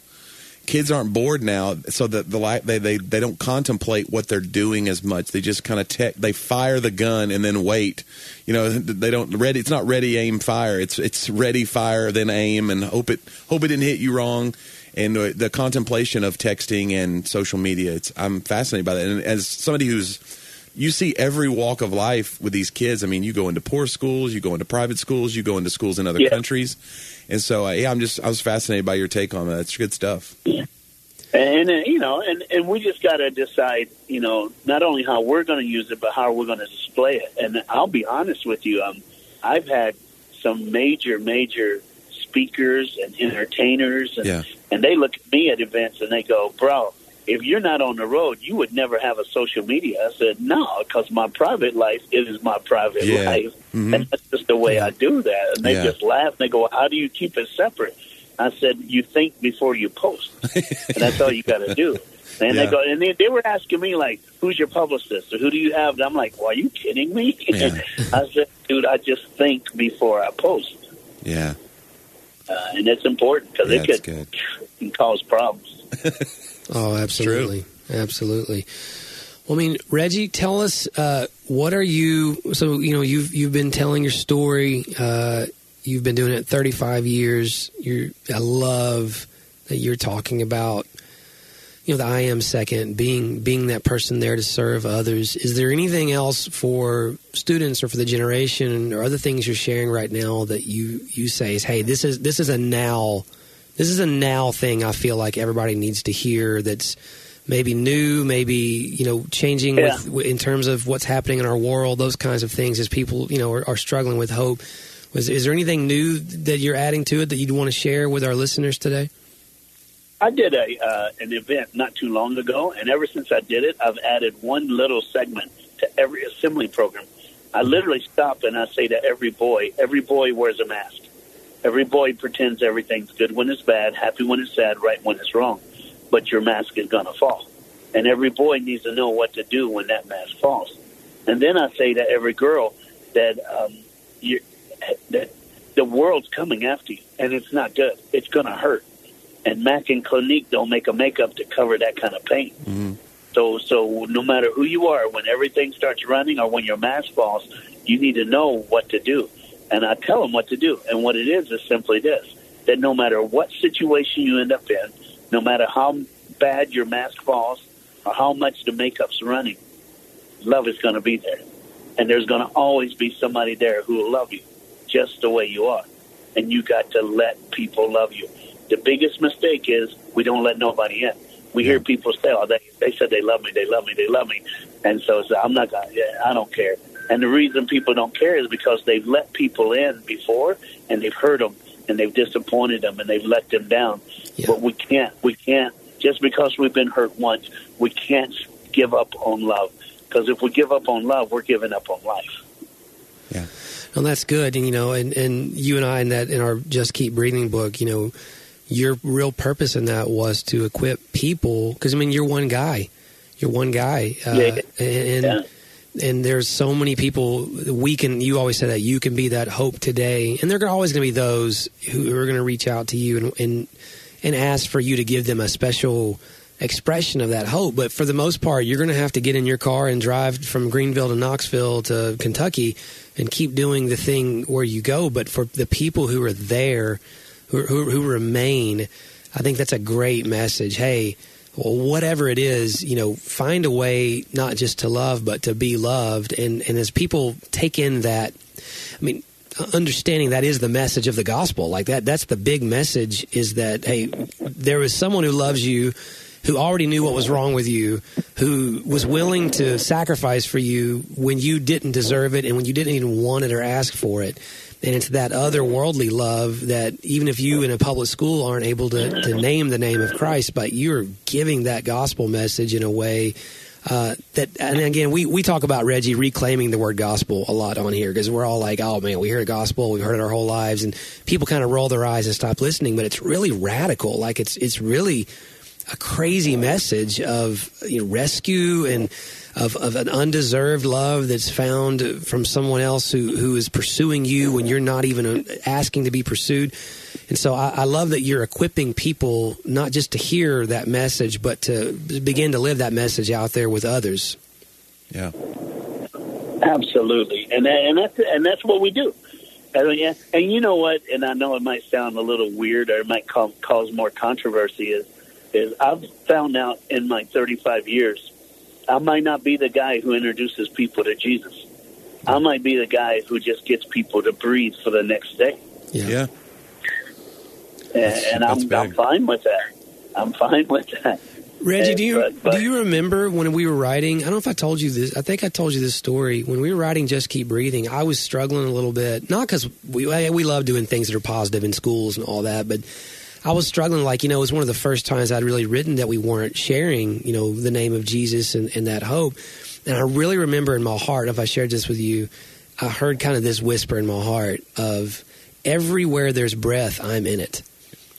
Kids aren't bored now, so that the they they they don't contemplate what they're doing as much. They just kind of tech. They fire the gun and then wait. You know, *laughs* they don't ready. It's not ready, aim, fire. It's it's ready, fire, then aim, and hope it hope it didn't hit you wrong. and the, the contemplation of texting and social media. It's I'm fascinated by that, and as somebody who's you see every walk of life with these kids. I mean, you go into poor schools, you go into private schools, you go into schools in other Yeah. countries, and so uh, yeah, I'm just I was fascinated by your take on that. It's good stuff. And uh, you know, and and we just got to decide, you know, not only how we're going to use it, but how we're going to display it. And I'll be honest with you, um, I've had some major, major speakers and entertainers, and Yeah. and they look at me at events and they go, "Bro, if you're not on the road, you would never have a social media." I said, "No, because my private life is my private Yeah. life, Mhm. and that's just the way I do that." And they Yeah. just laugh and they go, "How do you keep it separate?" I said, "You think before you post." and that's all you got to do. *laughs* And Yeah. they go, and they, they were asking me like, "Who's your publicist? Or who do you have?" And I'm like, "Well, are you kidding me?" Yeah. *laughs* I said, "Dude, I just think before I post, Yeah, uh, and it's important because Yeah, it could can cause problems." *laughs* Oh, absolutely, absolutely. Well, I mean, Reggie, tell us uh, what are you? So you know, you've you've been telling your story. Uh, you've been doing it 35 years. You're, I love that you're talking about. You know, the I am second, being being that person there to serve others. Is there anything else for students or for the generation or other things you're sharing right now that you you say is, hey, this is this is a now this is a now thing I feel like everybody needs to hear that's maybe new, maybe, you know, changing Yeah. with, in terms of what's happening in our world, those kinds of things as people, you know, are, are struggling with hope. Was, is there anything new that you're adding to it that you'd want to share with our listeners today? I did a uh, an event not too long ago, and ever since I did it, I've added one little segment to every assembly program. I literally stop and I say to every boy, every boy wears a mask. Every boy pretends everything's good when it's bad, happy when it's sad, right when it's wrong. But your mask is going to fall. And every boy needs to know what to do when that mask falls. And then I say to every girl that um, you, that the world's coming after you, and it's not good. It's going to hurt. And Mac and Clinique don't make a makeup to cover that kind of pain. Mm-hmm. So, so no matter who you are, when everything starts running or when your mask falls, you need to know what to do. And I tell them what to do. And what it is is simply this: that no matter what situation you end up in, no matter how bad your mask falls or how much the makeup's running, love is going to be there, and there's going to always be somebody there who will love you just the way you are. And you got to let people love you. The biggest mistake is we don't let nobody in. We hear people say, "Oh, they they said they love me, they love me, they love me," and so, so I'm not gonna. Yeah, I don't care. And the reason people don't care is because they've let people in before and they've hurt them and they've disappointed them and they've let them down. Yeah. But we can't. We can't just because we've been hurt once. We can't give up on love because if we give up on love, we're giving up on life. Yeah. Well, that's good. And, you know, and, and you and I in that, in our Just Keep Breathing book, you know, your real purpose in that was to equip people because, I mean, you're one guy. You're one guy. Uh, Yeah. And, Yeah. And there's so many people we can you always say that you can be that hope today. And there are always going to be those who are going to reach out to you and, and and ask for you to give them a special expression of that hope. But for the most part you're going to have to get in your car and drive from greenville to knoxville to kentucky and keep doing the thing where you go. But for the people who are there who, who, who remain i think that's a great message. Hey whatever it is, you know, find a way not just to love, but to be loved. And, and as people take in that, I mean, understanding that is the message of the gospel. Like that, that's the big message is that, hey, there is someone who loves you, who already knew what was wrong with you, who was willing to sacrifice for you when you didn't deserve it and when you didn't even want it or ask for it. And it's that otherworldly love that even if you in a public school aren't able to, to name the name of Christ, but you're giving that gospel message in a way uh, that, and again, we, we talk about Reggie reclaiming the word gospel a lot on here because we're all like, oh man, we hear the gospel, we've heard it our whole lives, and people kind of roll their eyes and stop listening, but it's really radical. Like it's, it's really a crazy message of you know, rescue and of, of an undeserved love that's found from someone else who, who is pursuing you when you're not even asking to be pursued. And so I, I love that you're equipping people not just to hear that message, but to begin to live that message out there with others. Yeah. Absolutely, and and that's and that's what we do. And, yeah, and you know what? And I know it might sound a little weird, or it might cause, cause more controversy. Is is I've found out in my 35 years, I might not be the guy who introduces people to Jesus. I might be the guy who just gets people to breathe for the next day. Yeah. Yeah. And, That's- and that's I'm, I'm fine with that. I'm fine with that. Reggie, do you But- but- do you remember when we were writing? I don't know if I told you this. I think I told you this story when we were writing. Just keep breathing. I was struggling a little bit, not because we we love doing things that are positive in schools and all that, but I was struggling. Like you know, it was one of the first times I'd really written that we weren't sharing, you know, the name of Jesus and, and that hope. And I really remember in my heart, if I shared this with you, I heard kind of this whisper in my heart of everywhere there's breath, I'm in it.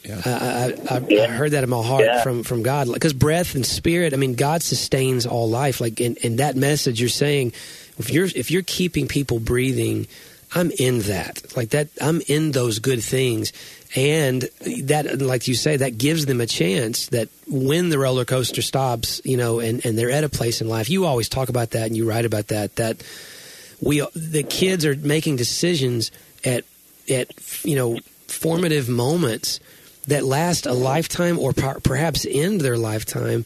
Yeah. I, I, I, I heard that in my heart Yeah. from from God because breath and spirit. I mean, God sustains all life. Like in, in that message, you're saying if you're if you're keeping people breathing, I'm in that. Like that, I'm in those good things, and that, like you say, that gives them a chance that when the roller coaster stops, you know, and and they're at a place in life. You always talk about that, and you write about that. That we the kids are making decisions at at you know formative moments that last a lifetime or per- perhaps end their lifetime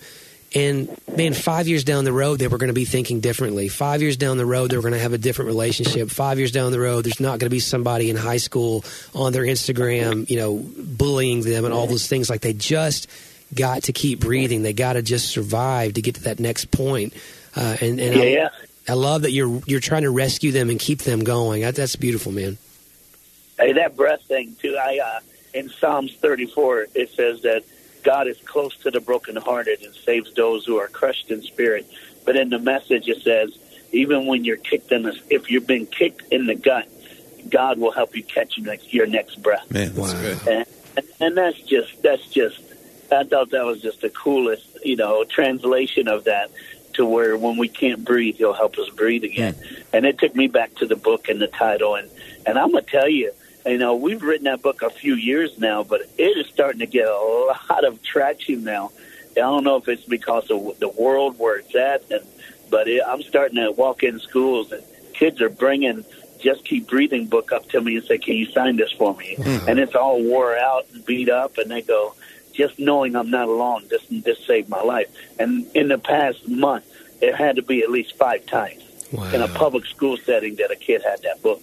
and man five years down the road they were going to be thinking differently five years down the road they were going to have a different relationship five years down the road there's not going to be somebody in high school on their instagram you know bullying them and all those things like they just got to keep breathing they got to just survive to get to that next point uh, and, and Yeah, I, yeah. I love that you're you're trying to rescue them and keep them going. That, that's beautiful, man. Hey, that breath thing too. I uh, in Psalms 34 it says that God is close to the brokenhearted and saves those who are crushed in spirit. But in the message it says, even when you're kicked in the, if you've been kicked in the gut, God will help you catch your next, your next breath. Man, that's Wow. good. And, and, and that's just that's just I thought that was just the coolest you know translation of that to where when we can't breathe he'll help us breathe again hmm. and it took me back to the book and the title and and I'm gonna tell you you know we've written that book a few years now but it is starting to get a lot of traction now I don't know if it's because of the world where it's at and but it, I'm starting to walk in schools and kids are bringing just keep breathing book up to me and say, "Can you sign this for me?" Mm-hmm. And it's all wore out and beat up, and they go, "Just knowing I'm not alone, this this saved my life." And in the past month, it had to be at least five times Wow. in a public school setting that a kid had that book.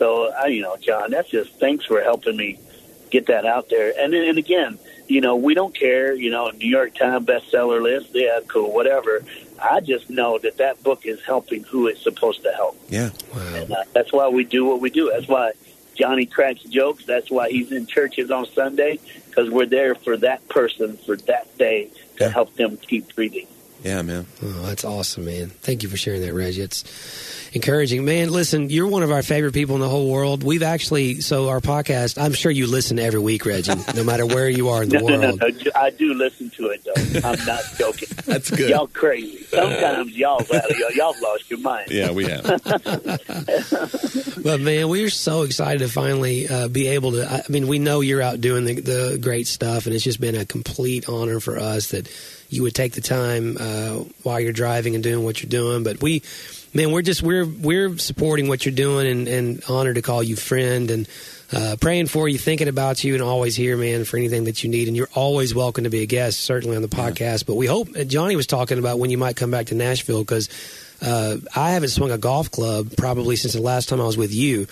So, I, you know, John, that's just thanks for helping me get that out there. And then- and again, you know, we don't care. You know, New York Times bestseller list, yeah, cool, whatever. I just know that that book is helping who it's supposed to help. Yeah. Wow. And uh, that's why we do what we do. That's why Johnny cracks jokes. That's why he's in churches on Sunday because we're there for that person for that day to Yeah. help them keep breathing. Yeah, man. Oh, that's awesome, man. Thank you for sharing that, Reggie. It's encouraging. Man, listen, you're one of our favorite people in the whole world. We've actually, so our podcast, I'm sure you listen every week, Reggie, *laughs* no matter where you are in the No, no, no, world. no. I do listen to it though. I'm not joking. *laughs* That's good. Y'all crazy. Sometimes y'all y'all, y'all lost your mind. Yeah, we have. *laughs* But man, we're so excited to finally uh, be able to. I mean, we know you're out doing the, the great stuff, and it's just been a complete honor for us that you would take the time uh, while you're driving and doing what you're doing. But we, man, we're just we're we're supporting what you're doing, and, and honored to call you friend and. Uh, praying for you, thinking about you, and always here, man, for anything that you need. And you're always welcome to be a guest, certainly on the podcast. But we hope uh, Johnny was talking about when you might come back to Nashville because uh, I haven't swung a golf club probably since the last time I was with you,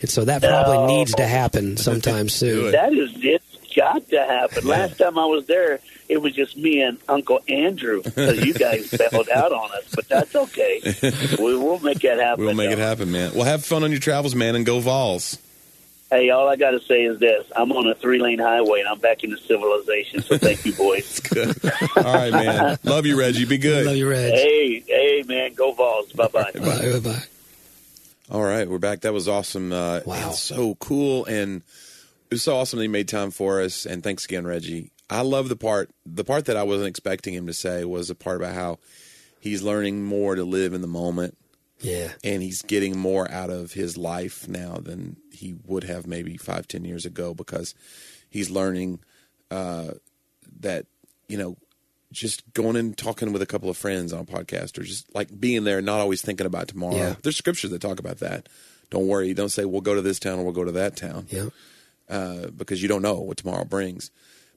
and so that probably No. needs to happen sometime *laughs* soon. That is it's got to happen. Last time I was there, it was just me and Uncle Andrew because you guys *laughs* bailed out on us. But that's okay. We will make that happen. We'll make it happen, man. Well, have fun on your travels, man, and go Vols. Hey, all I got to say is this: I'm on a three-lane highway and I'm back into civilization. So thank you, boys. *laughs* Good. All right, man. Love you, Reggie. Be good. Love you, Reggie. hey, hey, man, go Vols. Bye bye. Bye, bye. bye. All right, we're back. That was awesome. Uh, Wow. so cool, and it was so awesome that he made time for us. And thanks again, Reggie. I love the part. The part that I wasn't expecting him to say was the part about how he's learning more to live in the moment, Yeah, and he's getting more out of his life now than he would have maybe five, ten years ago because he's learning uh, that you know just going and talking with a couple of friends on a podcast or just like being there, not always thinking about tomorrow. Yeah. There's scriptures that talk about that. Don't worry. Don't say we'll go to this town or we'll go to that town Yeah. uh, because you don't know what tomorrow brings.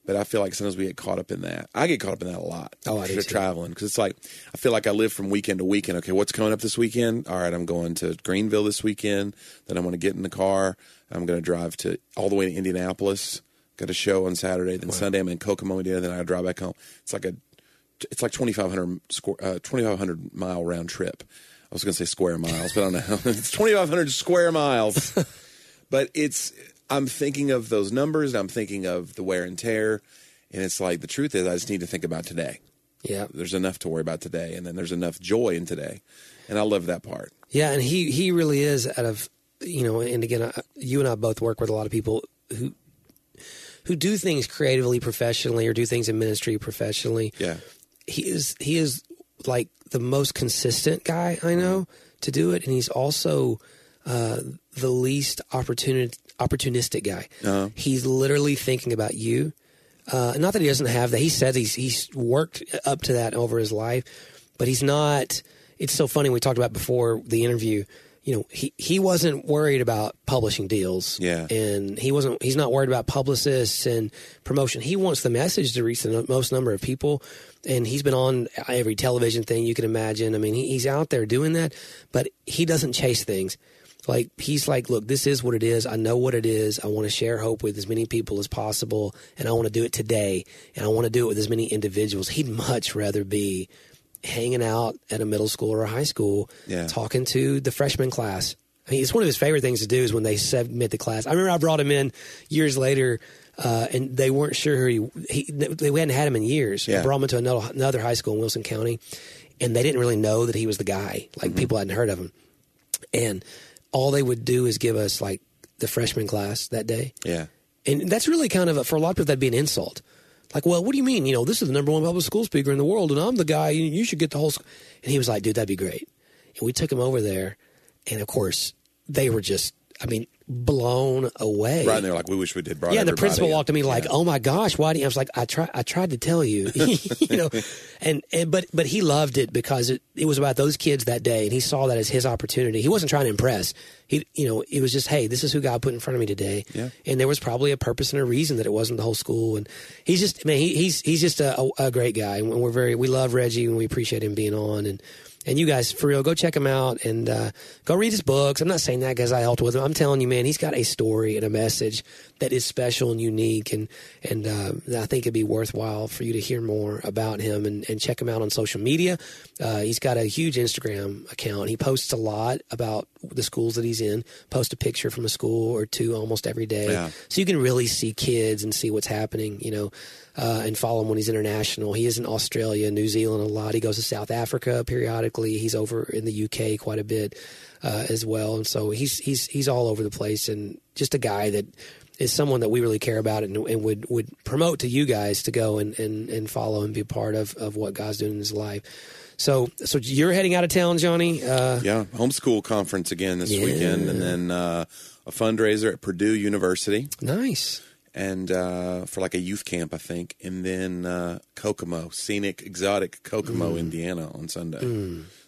But I feel like sometimes we get caught up in that. I get caught up in that a lot. Oh, I do traveling because it's like I feel like I live from weekend to weekend. Okay, what's coming up this weekend? All right, I'm going to Greenville this weekend. Then I'm going to get in the car. I'm going to drive to all the way to Indianapolis. Got a show on Saturday. Then Sunday I'm in Kokomo. Indiana. Then I drive back home. It's like a it's like 2,500 square, uh, 2,500 mile round trip. I was going to say square miles, but I don't know. *laughs* it's 2,500 square miles. *laughs* but it's, I'm thinking of those numbers. I'm thinking of the wear and tear. And it's like, the truth is, I just need to think about today. Yeah. There's enough to worry about today. And then there's enough joy in today. And I love that part. Yeah, and he he really is out of you know, and again, I, you and I both work with a lot of people who who do things creatively, professionally, or do things in ministry professionally. Yeah. He is he is like the most consistent guy I know to do it, and he's also uh, the least opportuni- opportunistic guy. Uh-huh. He's literally thinking about you. Uh, not that he doesn't have that. He says he's he's worked up to that over his life, but he's not. It's so funny. We talked about before the interview. You know, he he wasn't worried about publishing deals. Yeah. and he wasn't. He's not worried about publicists and promotion. He wants the message to reach the most number of people. And he's been on every television thing you can imagine. I mean, he, he's out there doing that, but he doesn't chase things. Like he's like, look, this is what it is. I know what it is. I want to share hope with as many people as possible, and I want to do it today, and I want to do it with as many individuals. He'd much rather be hanging out at a middle school or a high school, Yeah. talking to the freshman class. I mean, it's one of his favorite things to do is when they submit the class. I remember I brought him in years later, uh, and they weren't sure who he, he they hadn't had him in years. Yeah. I brought him to another, another high school in Wilson County, and they didn't really know that he was the guy. Like Mm-hmm. people hadn't heard of him, and all they would do is give us like the freshman class that day. Yeah. And that's really kind of a, for a lot of people that'd be an insult. Like, well, what do you mean? You know, this is the number one public school speaker in the world, and I'm the guy. You, should get the whole. Sc-. And he was like, "Dude, that'd be great." And we took him over there, and of course, they were just, I mean, blown away. Right. And they're like, we wish we did. Brought Yeah, the principal in. walked to me like, Yeah. "Oh my gosh, why?" Do you? I was like, "I try, I tried to tell you, *laughs* you know," and, and but but he loved it because it, it was about those kids that day, and he saw that as his opportunity. He wasn't trying to impress. He, you know, it was just, "Hey, this is who God put in front of me today," Yeah. and there was probably a purpose and a reason that it wasn't the whole school. And he's just, man, he, he's he's just a, a, a great guy, and we're very we love Reggie and we appreciate him being on and. And you guys, for real, go check him out and uh, go read his books. I'm not saying that because I helped with him. I'm telling you, man, he's got a story and a message that is special and unique, and and uh, I think it'd be worthwhile for you to hear more about him and, and check him out on social media. Uh, he's got a huge Instagram account. He posts a lot about the schools that he's in. Post a picture from a school or two almost every day, Yeah. so you can really see kids and see what's happening. You know. Uh, and follow him when he's international. He is in Australia, New Zealand a lot. He goes to South Africa periodically. He's over in the UK quite a bit uh, as well, and so he's he's he's all over the place. And just a guy that is someone that we really care about and, and would would promote to you guys to go and, and, and follow and be a part of, of what God's doing in his life. So so you're heading out of town, Johnny. Uh, Yeah, homeschool conference again this Yeah. weekend, and then uh, a fundraiser at Purdue University, Nice. and uh, for like a youth camp, I think, and then uh, Kokomo, scenic, exotic Kokomo, Mm. Indiana, on Sunday.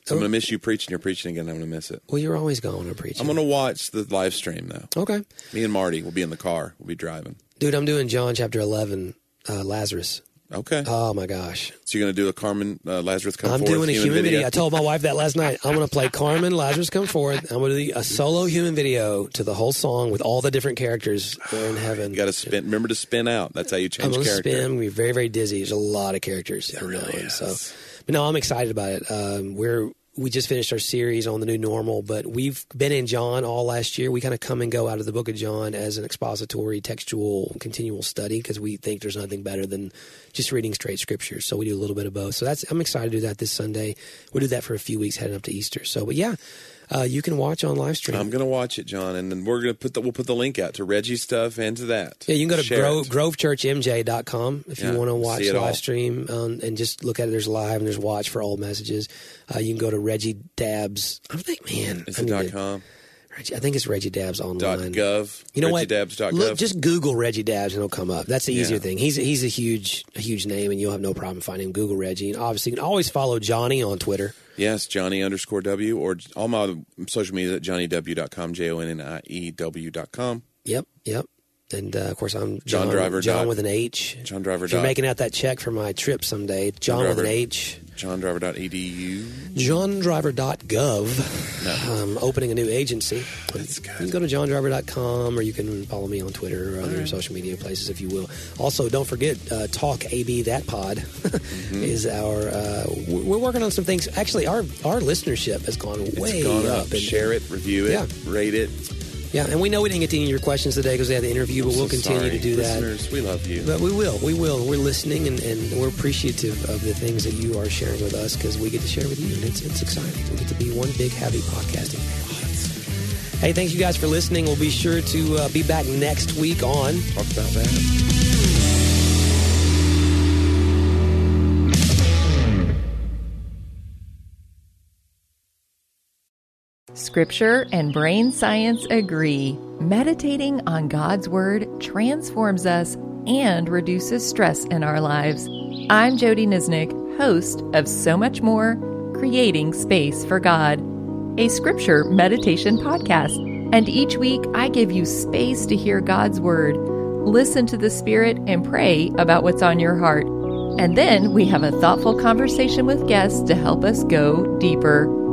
So I'm gonna miss you preaching. You're preaching again. I'm gonna miss it. Well, you're always going to preach. I'm gonna watch the live stream though. Okay, Me and Marty will be in the car. We'll be driving. dude. I'm doing John chapter 11, uh, Lazarus. Okay. Oh my gosh. so you're gonna do a Carmen uh, Lazarus come I'm forth doing a human video. I told my wife that last night. I'm going to play Carmen Lazarus Come Forth. I'm going to do a solo human video to the whole song with all the different characters *sighs* in heaven. you got to spin. Remember to spin out. That's how you change I'm going to character. spin. I'm going to be very, very dizzy. There's a lot of characters. There really is. So, but no, I'm excited about it. Um, we're we just finished our series on the new normal, but we've been in John all last year. We kind of come and go out of the book of John as an expository, textual, continual study because we think there's nothing better than just reading straight scriptures. So we do a little bit of both. So that's I'm excited to do that this Sunday. We'll do that for a few weeks heading up to Easter. So, but yeah, uh, you can watch on live stream. I'm gonna watch it, John, and then we're gonna put the we'll put the link out to Reggie's stuff and to that. Yeah, you can go to Gro- grovechurchmj.com if Yeah, you want to watch live all. stream um, and just look at it. There's live and there's watch for old messages. Uh, you can go to Reggie Dabbs. I'm like, man, Is I it dot com? I think it's Reggie Dabbs online. .gov. You know what? ReggieDabbs.gov. Look, just Google Reggie Dabbs and it'll come up. That's the easier Yeah. thing. He's he's a huge a huge name, and you'll have no problem finding him. Google Reggie, and obviously you can always follow Johnny on Twitter. Yes, Johnny underscore W or all my social media at johnnyw.com, J O N N I E W dot com. Yep, yep. And uh, of course, I'm John John, Driver John dot- with an H. John Driver If you're dot- making out that check for my trip someday, John with an H. johndriver.edu. JohnDriver.gov. No. Um, opening a new agency. That's good. You can go to johndriver.com or you can follow me on Twitter or other social media places if you will. Also, don't forget, uh, Talk AB That Pod *laughs* Mm-hmm. is our. Uh, we're we're working on some things. Actually, our our listenership has gone way gone up. up. and- Share it, review it, Yeah. rate it. Yeah, and we know we didn't get to any of your questions today because we had the interview, but I'm we'll so continue sorry. to do that. Listeners, we love you. But we will, we will. We're listening and, and we're appreciative of the things that you are sharing with us because we get to share with you, and it's it's exciting. We get to be one big happy podcasting family. Hey, thanks you guys for listening. We'll be sure to uh, be back next week on. Talk about that. Scripture and brain science agree. Meditating on God's Word transforms us and reduces stress in our lives. I'm Jody Nisnik, host of So Much More Creating Space for God, a scripture meditation podcast. And each week I give you space to hear God's Word, listen to the Spirit, and pray about what's on your heart. And then we have a thoughtful conversation with guests to help us go deeper.